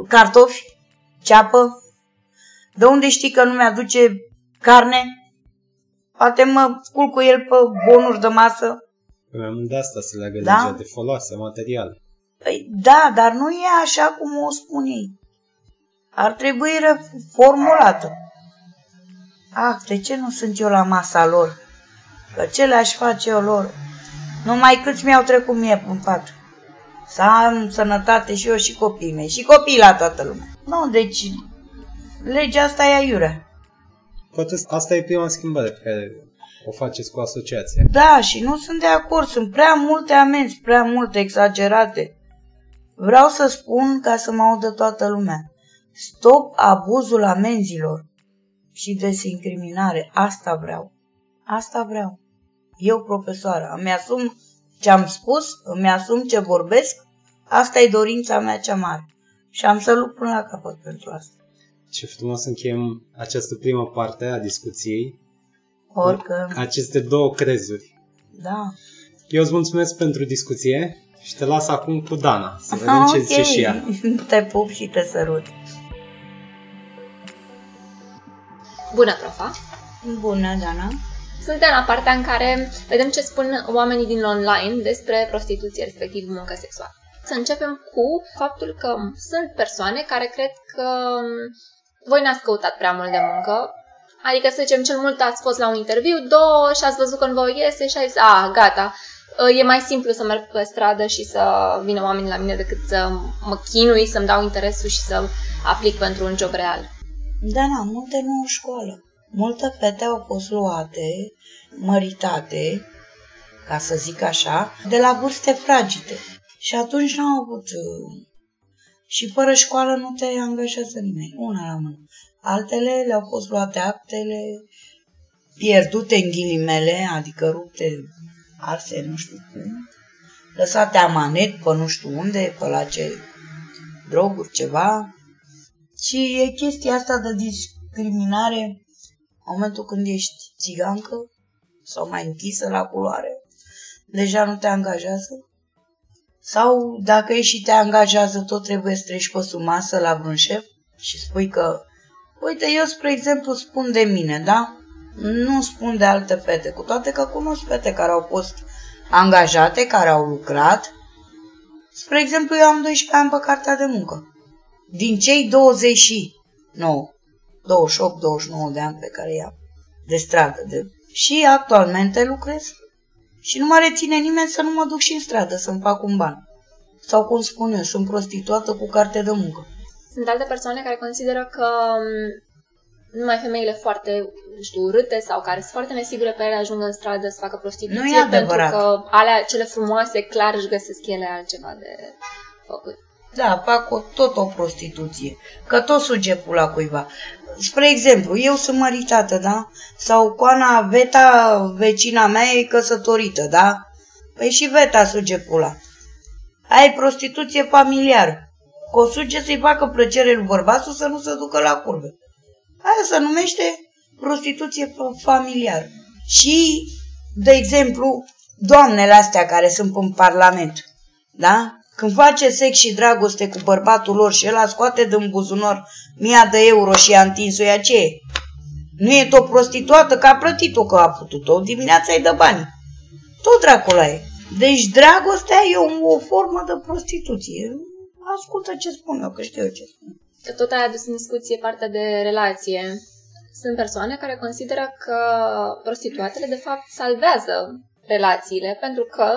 Speaker 4: cartofi, ceapă, de unde știi că nu mi-aduce carne? Poate mă culc cu el pe bonuri de masă.
Speaker 3: Am de asta se leagă da? legea de foloase material.
Speaker 4: Păi da, dar nu e așa cum o spun ei. Ar trebui reformulată. Ah, de ce nu sunt eu la masa lor? Că ce le-aș face eu lor? Numai câți mi-au trecut mie în pat. Să am sănătate și eu și copiii mei. Și copiii la toată lumea. Nu, deci legea asta e aiurea.
Speaker 3: Poate asta e prima schimbare pe care o faceți cu asociația.
Speaker 4: Da, și nu sunt de acord. Sunt prea multe amenzi, prea multe, exagerate. Vreau să spun ca să mă audă toată lumea. Stop abuzul amenzilor și desincriminare. Asta vreau. Asta vreau. Eu, profesoară, îmi asum ce am spus, îmi asum ce vorbesc, asta e dorința mea cea mare. Și am să lupt până la capăt pentru asta.
Speaker 3: Ce frumos încheiem această primă parte a discuției.
Speaker 4: Oricum.
Speaker 3: Aceste două crezuri.
Speaker 4: Da.
Speaker 3: Eu îți mulțumesc pentru discuție și te las acum cu Dana, să vedem Aha, ce okay. zice și ea.
Speaker 4: Te pup și te sărut.
Speaker 1: Bună, profa!
Speaker 4: Bună, Dana!
Speaker 1: Suntem la partea în care vedem ce spun oamenii din online despre prostituție, respectiv muncă sexuală. Să începem cu faptul că sunt persoane care cred că voi n-ați căutat prea mult de muncă, adică să zicem cel mult ați fost la un interviu, două și ați văzut că nu vă iese și ai zis, a, gata, e mai simplu să merg pe stradă și să vină oamenii la mine decât să mă chinui, să-mi dau interesul și să aplic pentru un job real.
Speaker 4: Da, da, multe nu în școală. Multe fete au fost luate, măritate, ca să zic așa, de la vârste fragite. Și atunci n-au avut... Uh, și fără școală nu te angajează nimeni, una la mână. Altele le-au fost luate actele, pierdute în ghilimele, adică rupte, arse, nu știu cum, lăsate amanet pe nu știu unde, pe la ce droguri, ceva. Și e chestia asta de dis- discriminare în momentul când ești țigancă sau mai închisă la culoare. Deja nu te angajează. Sau dacă ești și te angajează, tot trebuie să treci pe sub masă la vreun șef și spui că, uite, eu, spre exemplu, spun de mine, da? Nu spun de alte fete, cu toate că cunosc fete care au fost angajate, care au lucrat. Spre exemplu, eu am 12 ani pe cartea de muncă. Din cei 29, 28-29 de ani pe care i-am de stradă. De... Și actualmente lucrez. Și nu mă reține nimeni să nu mă duc și în stradă să-mi fac un ban. Sau cum spun eu, sunt prostituată cu carte de muncă.
Speaker 1: Sunt alte persoane care consideră că numai femeile foarte, nu știu, urâte sau care sunt foarte nesigure pe ele ajung în stradă să facă prostituție.
Speaker 4: Nu e adevărat.
Speaker 1: Pentru că alea, cele frumoase, clar își găsesc ele altceva de făcut.
Speaker 4: Da, fac o, tot o prostituție. Că tot suge pula cuiva. Spre exemplu, eu sunt măritată, da? Sau Coana Veta, vecina mea, e căsătorită, da? Păi și Veta suge pula. Ai prostituție familiară. Că o suge să-i facă plăcere lui bărbatul să nu se ducă la curbe. Aia se numește prostituție familiară. Și, de exemplu, doamnele astea care sunt în Parlament, da? Când face sex și dragoste cu bărbatul lor și el scoate din buzunar mia de euro și a întins-o ea ce e? Nu e tot prostituată că a plătit-o că a putut-o, dimineața îi dă bani. Tot dracula e. Deci dragostea e o, o formă de prostituție. Ascultă ce spun eu, că știu eu ce spun.
Speaker 1: Că tot ai adus în discuție partea de relație. Sunt persoane care consideră că prostituatele de fapt salvează relațiile pentru că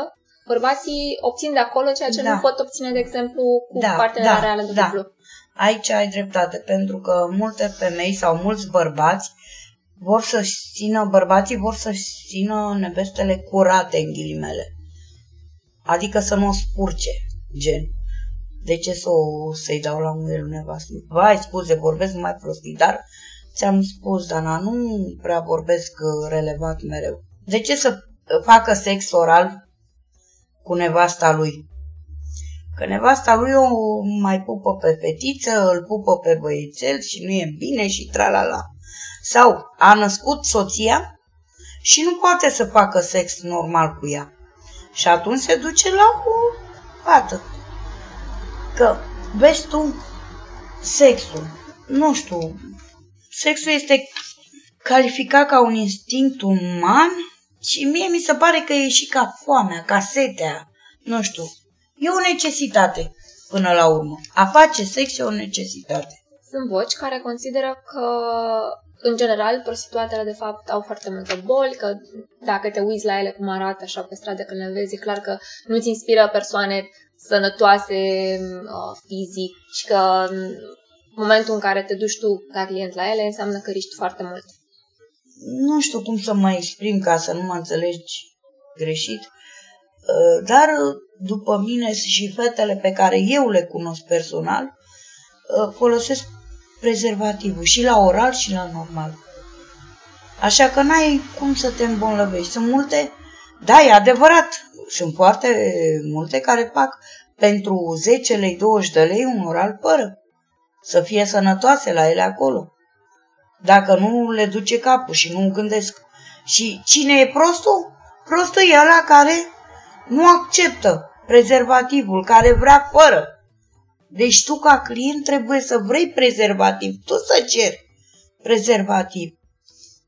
Speaker 1: bărbații obțin de acolo ceea ce da. nu pot obține, de exemplu, cu da, partenera da, reală de da.
Speaker 4: Aici ai dreptate, pentru că multe femei sau mulți bărbați vor să țină, bărbații vor să țină nevestele curate, în ghilimele. Adică să nu o spurce, gen. De ce să o, să-i dau la mâine lui nevastă? Vai, scuze, vorbesc mai prostii, dar ți-am spus, Dana, nu prea vorbesc uh, relevant mereu. De ce să facă sex oral cu nevasta lui. Că nevasta lui o mai pupă pe fetiță, îl pupă pe băiețel și nu e bine și tralala. Sau a născut soția și nu poate să facă sex normal cu ea. Și atunci se duce la o fată. Că, vezi tu, sexul, nu știu, sexul este calificat ca un instinct uman și mie mi se pare că e și ca foamea, ca setea, nu știu. E o necesitate, până la urmă. A face sex e o necesitate.
Speaker 1: Sunt voci care consideră că, în general, prostituatele, de fapt, au foarte multe boli, că dacă te uiți la ele cum arată așa pe stradă când le vezi, e clar că nu-ți inspiră persoane sănătoase uh, fizic și că în momentul în care te duci tu ca client la ele, înseamnă că riști foarte mult
Speaker 4: nu știu cum să mă exprim ca să nu mă înțelegi greșit, uh, dar după mine și fetele pe care eu le cunosc personal uh, folosesc prezervativul și la oral și la normal. Așa că n-ai cum să te îmbolnăvești. Sunt multe, da, e adevărat, sunt foarte multe care fac pentru 10 lei, 20 de lei un oral fără. Să fie sănătoase la ele acolo dacă nu le duce capul și nu gândesc. Și cine e prostul? Prostul e ăla care nu acceptă prezervativul, care vrea fără. Deci tu ca client trebuie să vrei prezervativ, tu să ceri prezervativ.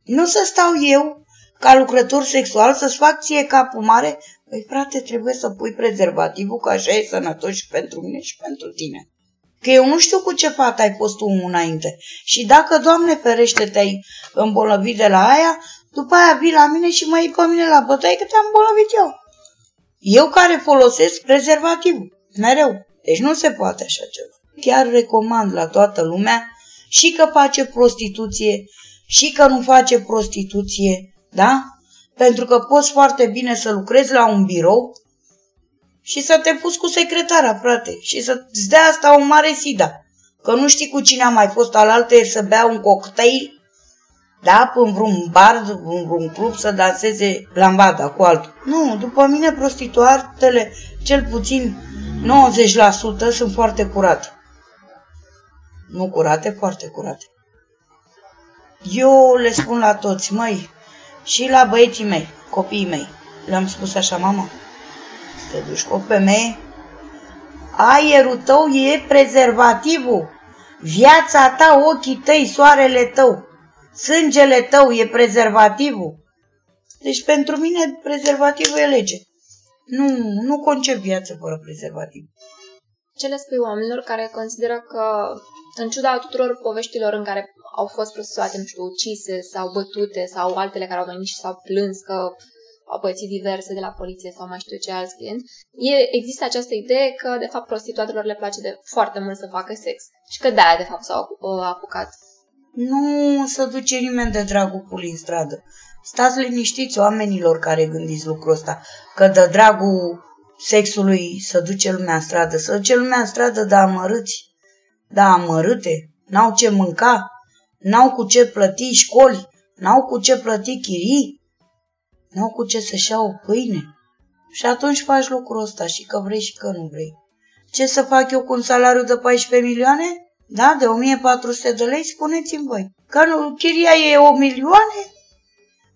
Speaker 4: Nu să stau eu ca lucrător sexual să-ți fac ție capul mare. Păi frate, trebuie să pui prezervativul, că așa e sănătos și pentru mine și pentru tine. Că eu nu știu cu ce fată ai fost tu înainte. Și dacă, Doamne ferește, te-ai îmbolnăvit de la aia, după aia vii la mine și mă iei pe mine la bătaie că te-am îmbolnăvit eu. Eu care folosesc prezervativ, mereu. Deci nu se poate așa ceva. Chiar recomand la toată lumea și că face prostituție și că nu face prostituție, da? Pentru că poți foarte bine să lucrezi la un birou și să te pus cu secretara, frate, și să-ți dea asta o mare sida. Că nu știi cu cine a mai fost alaltă să bea un cocktail, da, în vreun bar, în vreun club să danseze lambada cu altul. Nu, după mine prostituatele, cel puțin 90% sunt foarte curate. Nu curate, foarte curate. Eu le spun la toți, măi, și la băieții mei, copiii mei, le-am spus așa, mamă, te duci cu o femeie, aerul tău e prezervativul, viața ta, ochii tăi, soarele tău, sângele tău e prezervativul. Deci pentru mine prezervativul e lege. Nu, nu concep viață fără prezervativ.
Speaker 1: Ce le spui oamenilor care consideră că, în ciuda tuturor poveștilor în care au fost prostituate, nu știu, ucise sau bătute sau altele care au venit și s-au plâns că au pățit diverse de la poliție sau mai știu ce alți clienți, e, există această idee că, de fapt, prostituatelor le place de foarte mult să facă sex și că de-aia, de fapt, s-au apucat.
Speaker 4: Nu se duce nimeni de dragul pulii în stradă. Stați liniștiți oamenilor care gândiți lucrul ăsta, că de dragul sexului să duce lumea în stradă, să duce lumea în stradă, da amărâți, da amărâte, n-au ce mânca, n-au cu ce plăti școli, n-au cu ce plăti chirii, n-au cu ce să-și iau pâine. Și atunci faci lucrul ăsta și că vrei și că nu vrei. Ce să fac eu cu un salariu de 14 milioane? Da, de 1400 de lei, spuneți-mi voi. Că nu, chiria e o milioane,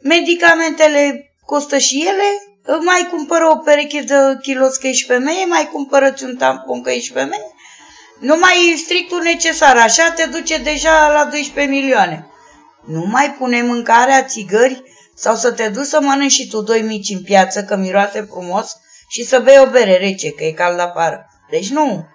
Speaker 4: medicamentele costă și ele, mai cumpără o pereche de kilos că ești femeie, mai cumpărăți un tampon că ești femeie, numai strictul necesar, așa te duce deja la 12 milioane. Nu mai pune mâncarea, țigări sau să te duci să mănânci și tu doi mici în piață, că miroase frumos, și să bei o bere rece, că e cald afară. Deci nu,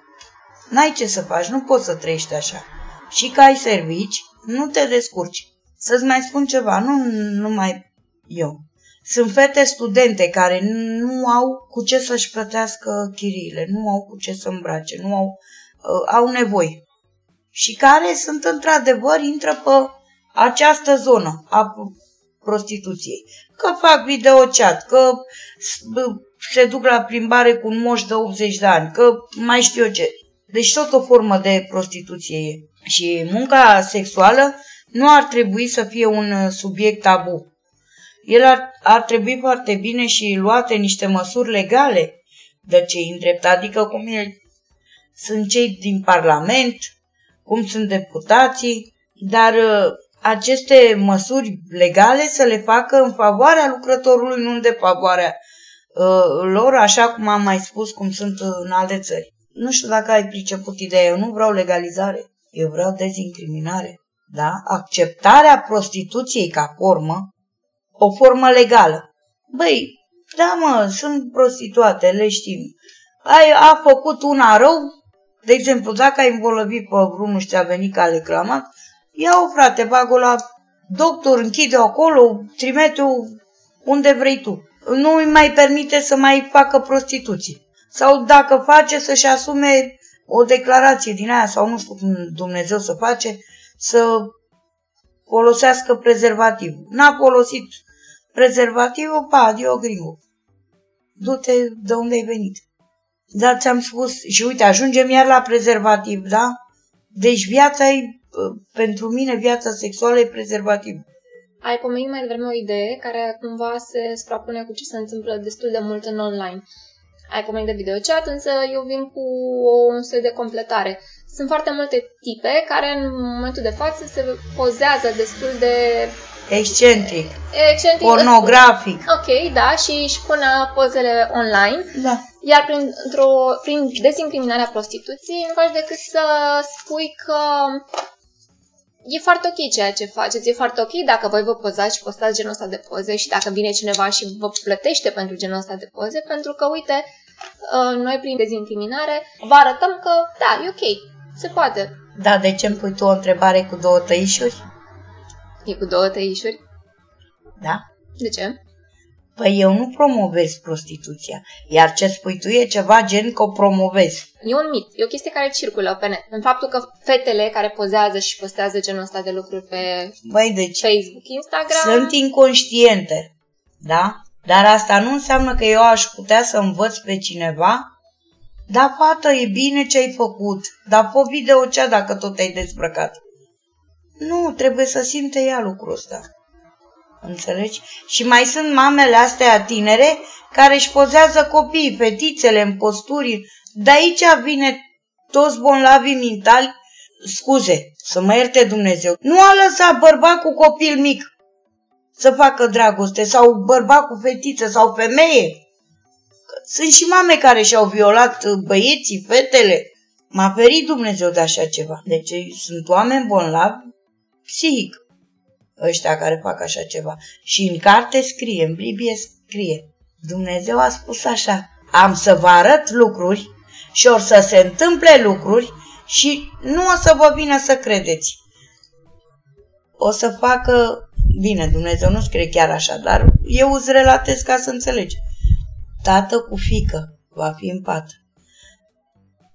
Speaker 4: n-ai ce să faci, nu poți să trăiești așa. Și că ai servici, nu te descurci. Să-ți mai spun ceva, nu numai eu. Sunt fete studente care nu au cu ce să-și plătească chiriile, nu au cu ce să îmbrace, nu au, uh, au nevoi. Și care sunt într-adevăr, intră pe această zonă a prostituției. Că fac videochat, că se duc la plimbare cu un moș de 80 de ani, că mai știu eu ce. Deci tot o formă de prostituție e. Și munca sexuală nu ar trebui să fie un subiect tabu. El ar, ar trebui foarte bine și luate niște măsuri legale de cei îndrept, adică cum e, sunt cei din Parlament, cum sunt deputații, dar uh, aceste măsuri legale să le facă în favoarea lucrătorului, nu în defavoarea uh, lor, așa cum am mai spus, cum sunt în alte țări. Nu știu dacă ai priceput ideea, eu nu vreau legalizare, eu vreau dezincriminare. Da? Acceptarea prostituției ca formă o formă legală. Băi, da mă, sunt prostituate, le știm. Ai, a făcut una rău, de exemplu, dacă ai învolăvit pe vreunul și ți-a venit ca reclamat, ia-o frate, bag-o la doctor, închide-o acolo, trimite-o unde vrei tu. Nu îi mai permite să mai facă prostituții. Sau dacă face să-și asume o declarație din aia sau nu știu cum Dumnezeu să face, să folosească prezervativ. N-a folosit prezervativul, pa, adio gringo. Du-te de unde ai venit. Dar ți-am spus, și uite, ajungem iar la prezervativ, da? Deci viața e, pentru mine, viața sexuală e prezervativ.
Speaker 1: Ai pomenit mai devreme o idee care cumva se suprapune cu ce se întâmplă destul de mult în online. Ai pomenit de videochat, însă eu vin cu un soi de completare. Sunt foarte multe tipe care în momentul de față se pozează destul de
Speaker 4: Excentric.
Speaker 1: Excentric.
Speaker 4: Pornografic.
Speaker 1: Ok, da, și își pune pozele online.
Speaker 4: Da.
Speaker 1: Iar prin, într-o, prin dezincriminarea prostituției nu faci decât să spui că e foarte ok ceea ce faceți, e foarte ok dacă voi vă pozați și postați genul ăsta de poze și dacă vine cineva și vă plătește pentru genul ăsta de poze, pentru că, uite, uh, noi prin dezincriminare vă arătăm că, da, e ok, se poate.
Speaker 4: Da, de ce îmi pui tu o întrebare cu două tăișuri?
Speaker 1: E cu două tăișuri?
Speaker 4: Da.
Speaker 1: De ce?
Speaker 4: Păi eu nu promovez prostituția, iar ce spui tu e ceva gen că o promovezi.
Speaker 1: E un mit, e o chestie care circulă pe net. În faptul că fetele care pozează și postează genul ăsta de lucruri pe
Speaker 4: Băi, deci
Speaker 1: Facebook, Instagram...
Speaker 4: Sunt inconștiente, da? Dar asta nu înseamnă că eu aș putea să învăț pe cineva da, fată, e bine ce ai făcut, dar fă video cea dacă tot ai dezbrăcat. Nu, trebuie să simte ea lucrul ăsta. Înțelegi? Și mai sunt mamele astea tinere care își pozează copiii, fetițele în posturi. De aici vine toți bonlavii mentali scuze, să mă ierte Dumnezeu, nu a lăsat bărbat cu copil mic să facă dragoste sau bărbat cu fetiță sau femeie. Sunt și mame care și-au violat băieții, fetele. M-a ferit Dumnezeu de așa ceva. Deci sunt oameni bolnavi psihic ăștia care fac așa ceva. Și în carte scrie, în Biblie scrie, Dumnezeu a spus așa, am să vă arăt lucruri și or să se întâmple lucruri și nu o să vă vină să credeți. O să facă, bine, Dumnezeu nu scrie chiar așa, dar eu îți relatez ca să înțelegi. Tată cu fică va fi în pat.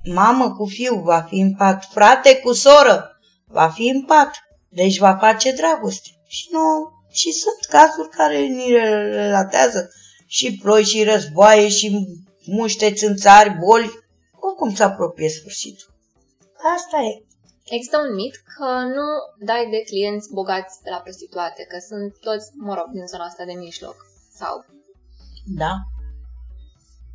Speaker 4: Mamă cu fiu va fi în pat. Frate cu soră va fi în pat. Deci va face dragoste. Și nu, și sunt cazuri care ni relatează și ploi și războaie și muște țânțari, boli. Oricum se apropie sfârșitul. Asta e.
Speaker 1: Există un mit că nu dai de clienți bogați de la prostituate, că sunt toți, mă rog, din zona asta de mijloc. Sau?
Speaker 4: Da.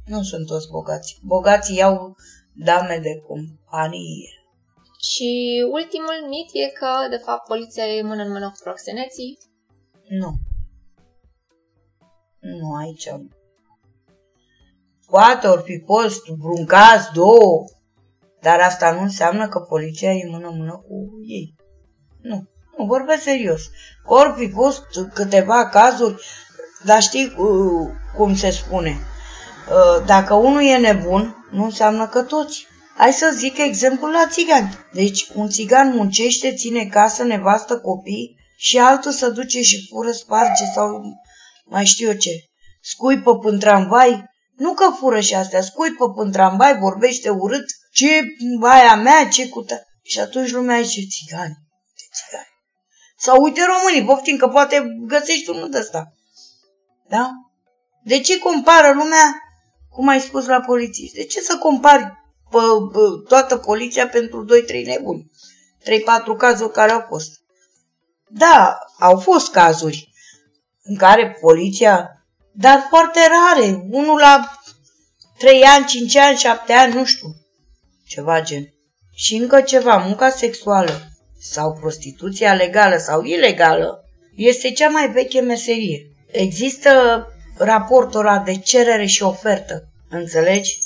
Speaker 4: Nu sunt toți bogați. Bogații iau dame de companie.
Speaker 1: Și ultimul mit e că, de fapt, poliția e mână în mână cu proxeneții.
Speaker 4: Nu. Nu, aici Poate ori fi fost vreun caz, două, dar asta nu înseamnă că poliția e mână-mână cu ei. Nu, nu vorbesc serios. Ori fi fost câteva cazuri, dar știi uh, cum se spune. Uh, dacă unul e nebun, nu înseamnă că toți. Hai să zic exemplul la țigani. Deci un țigan muncește, ține casă, nevastă, copii și altul să duce și fură, sparge sau mai știu eu ce. Scuipă până tramvai, nu că fură și astea, scuipă până tramvai, vorbește urât, ce aia mea, ce cu ta. Și atunci lumea zice, țigani, ce țigani. Sau uite românii, poftim că poate găsești unul de ăsta. Da? De ce compară lumea, cum ai spus la polițiști, de ce să compari pe, pe toată poliția pentru 2-3 nebuni? 3-4 cazuri care au fost. Da, au fost cazuri în care poliția, dar foarte rare, unul la 3 ani, 5 ani, 7 ani, nu știu, ceva gen. Și încă ceva, munca sexuală sau prostituția legală sau ilegală este cea mai veche meserie. Există raportul ăla de cerere și ofertă, înțelegi?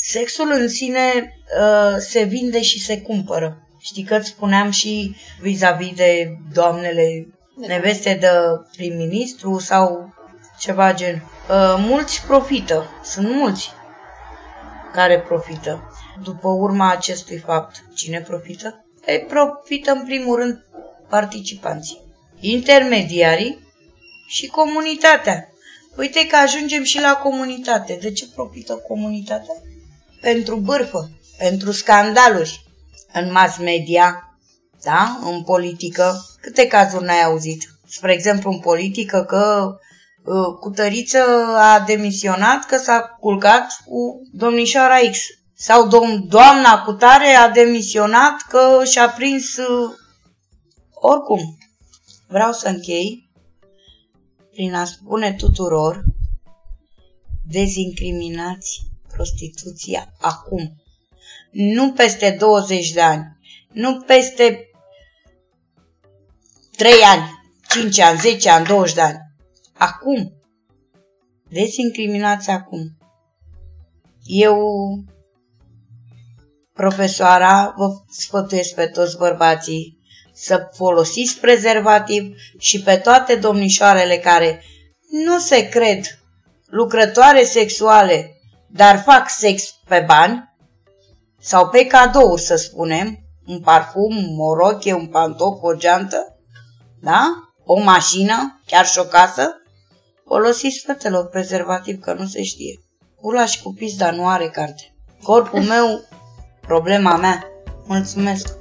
Speaker 4: Sexul în sine uh, se vinde și se cumpără. Știi că îți spuneam și vis-a-vis de doamnele neveste de prim-ministru sau ceva gen. Uh, mulți profită, sunt mulți care profită. După urma acestui fapt, cine profită? Ei, profită în primul rând participanții, intermediarii și comunitatea. Uite că ajungem și la comunitate. De ce profită comunitatea? Pentru bârfă, pentru scandaluri în mass media, da? în politică. Câte cazuri n-ai auzit? Spre exemplu, în politică că uh, Cutăriță a demisionat că s-a culcat cu domnișoara X. Sau dom- doamna Cutare a demisionat că și-a prins... Uh, oricum, vreau să închei prin a spune tuturor dezincriminați prostituția acum. Nu peste 20 de ani, nu peste 3 ani, 5 ani, 10 ani, 20 de ani. Acum. Dezincriminați acum. Eu, profesoara, vă sfătuiesc pe toți bărbații să folosiți prezervativ și pe toate domnișoarele care nu se cred lucrătoare sexuale, dar fac sex pe bani sau pe cadouri, să spunem, un parfum, o roche, un pantop, o geantă, da? O mașină, chiar și o casă, folosiți fetelor prezervativ, că nu se știe. Ula și cu pizda nu are carte. Corpul meu, problema mea. Mulțumesc!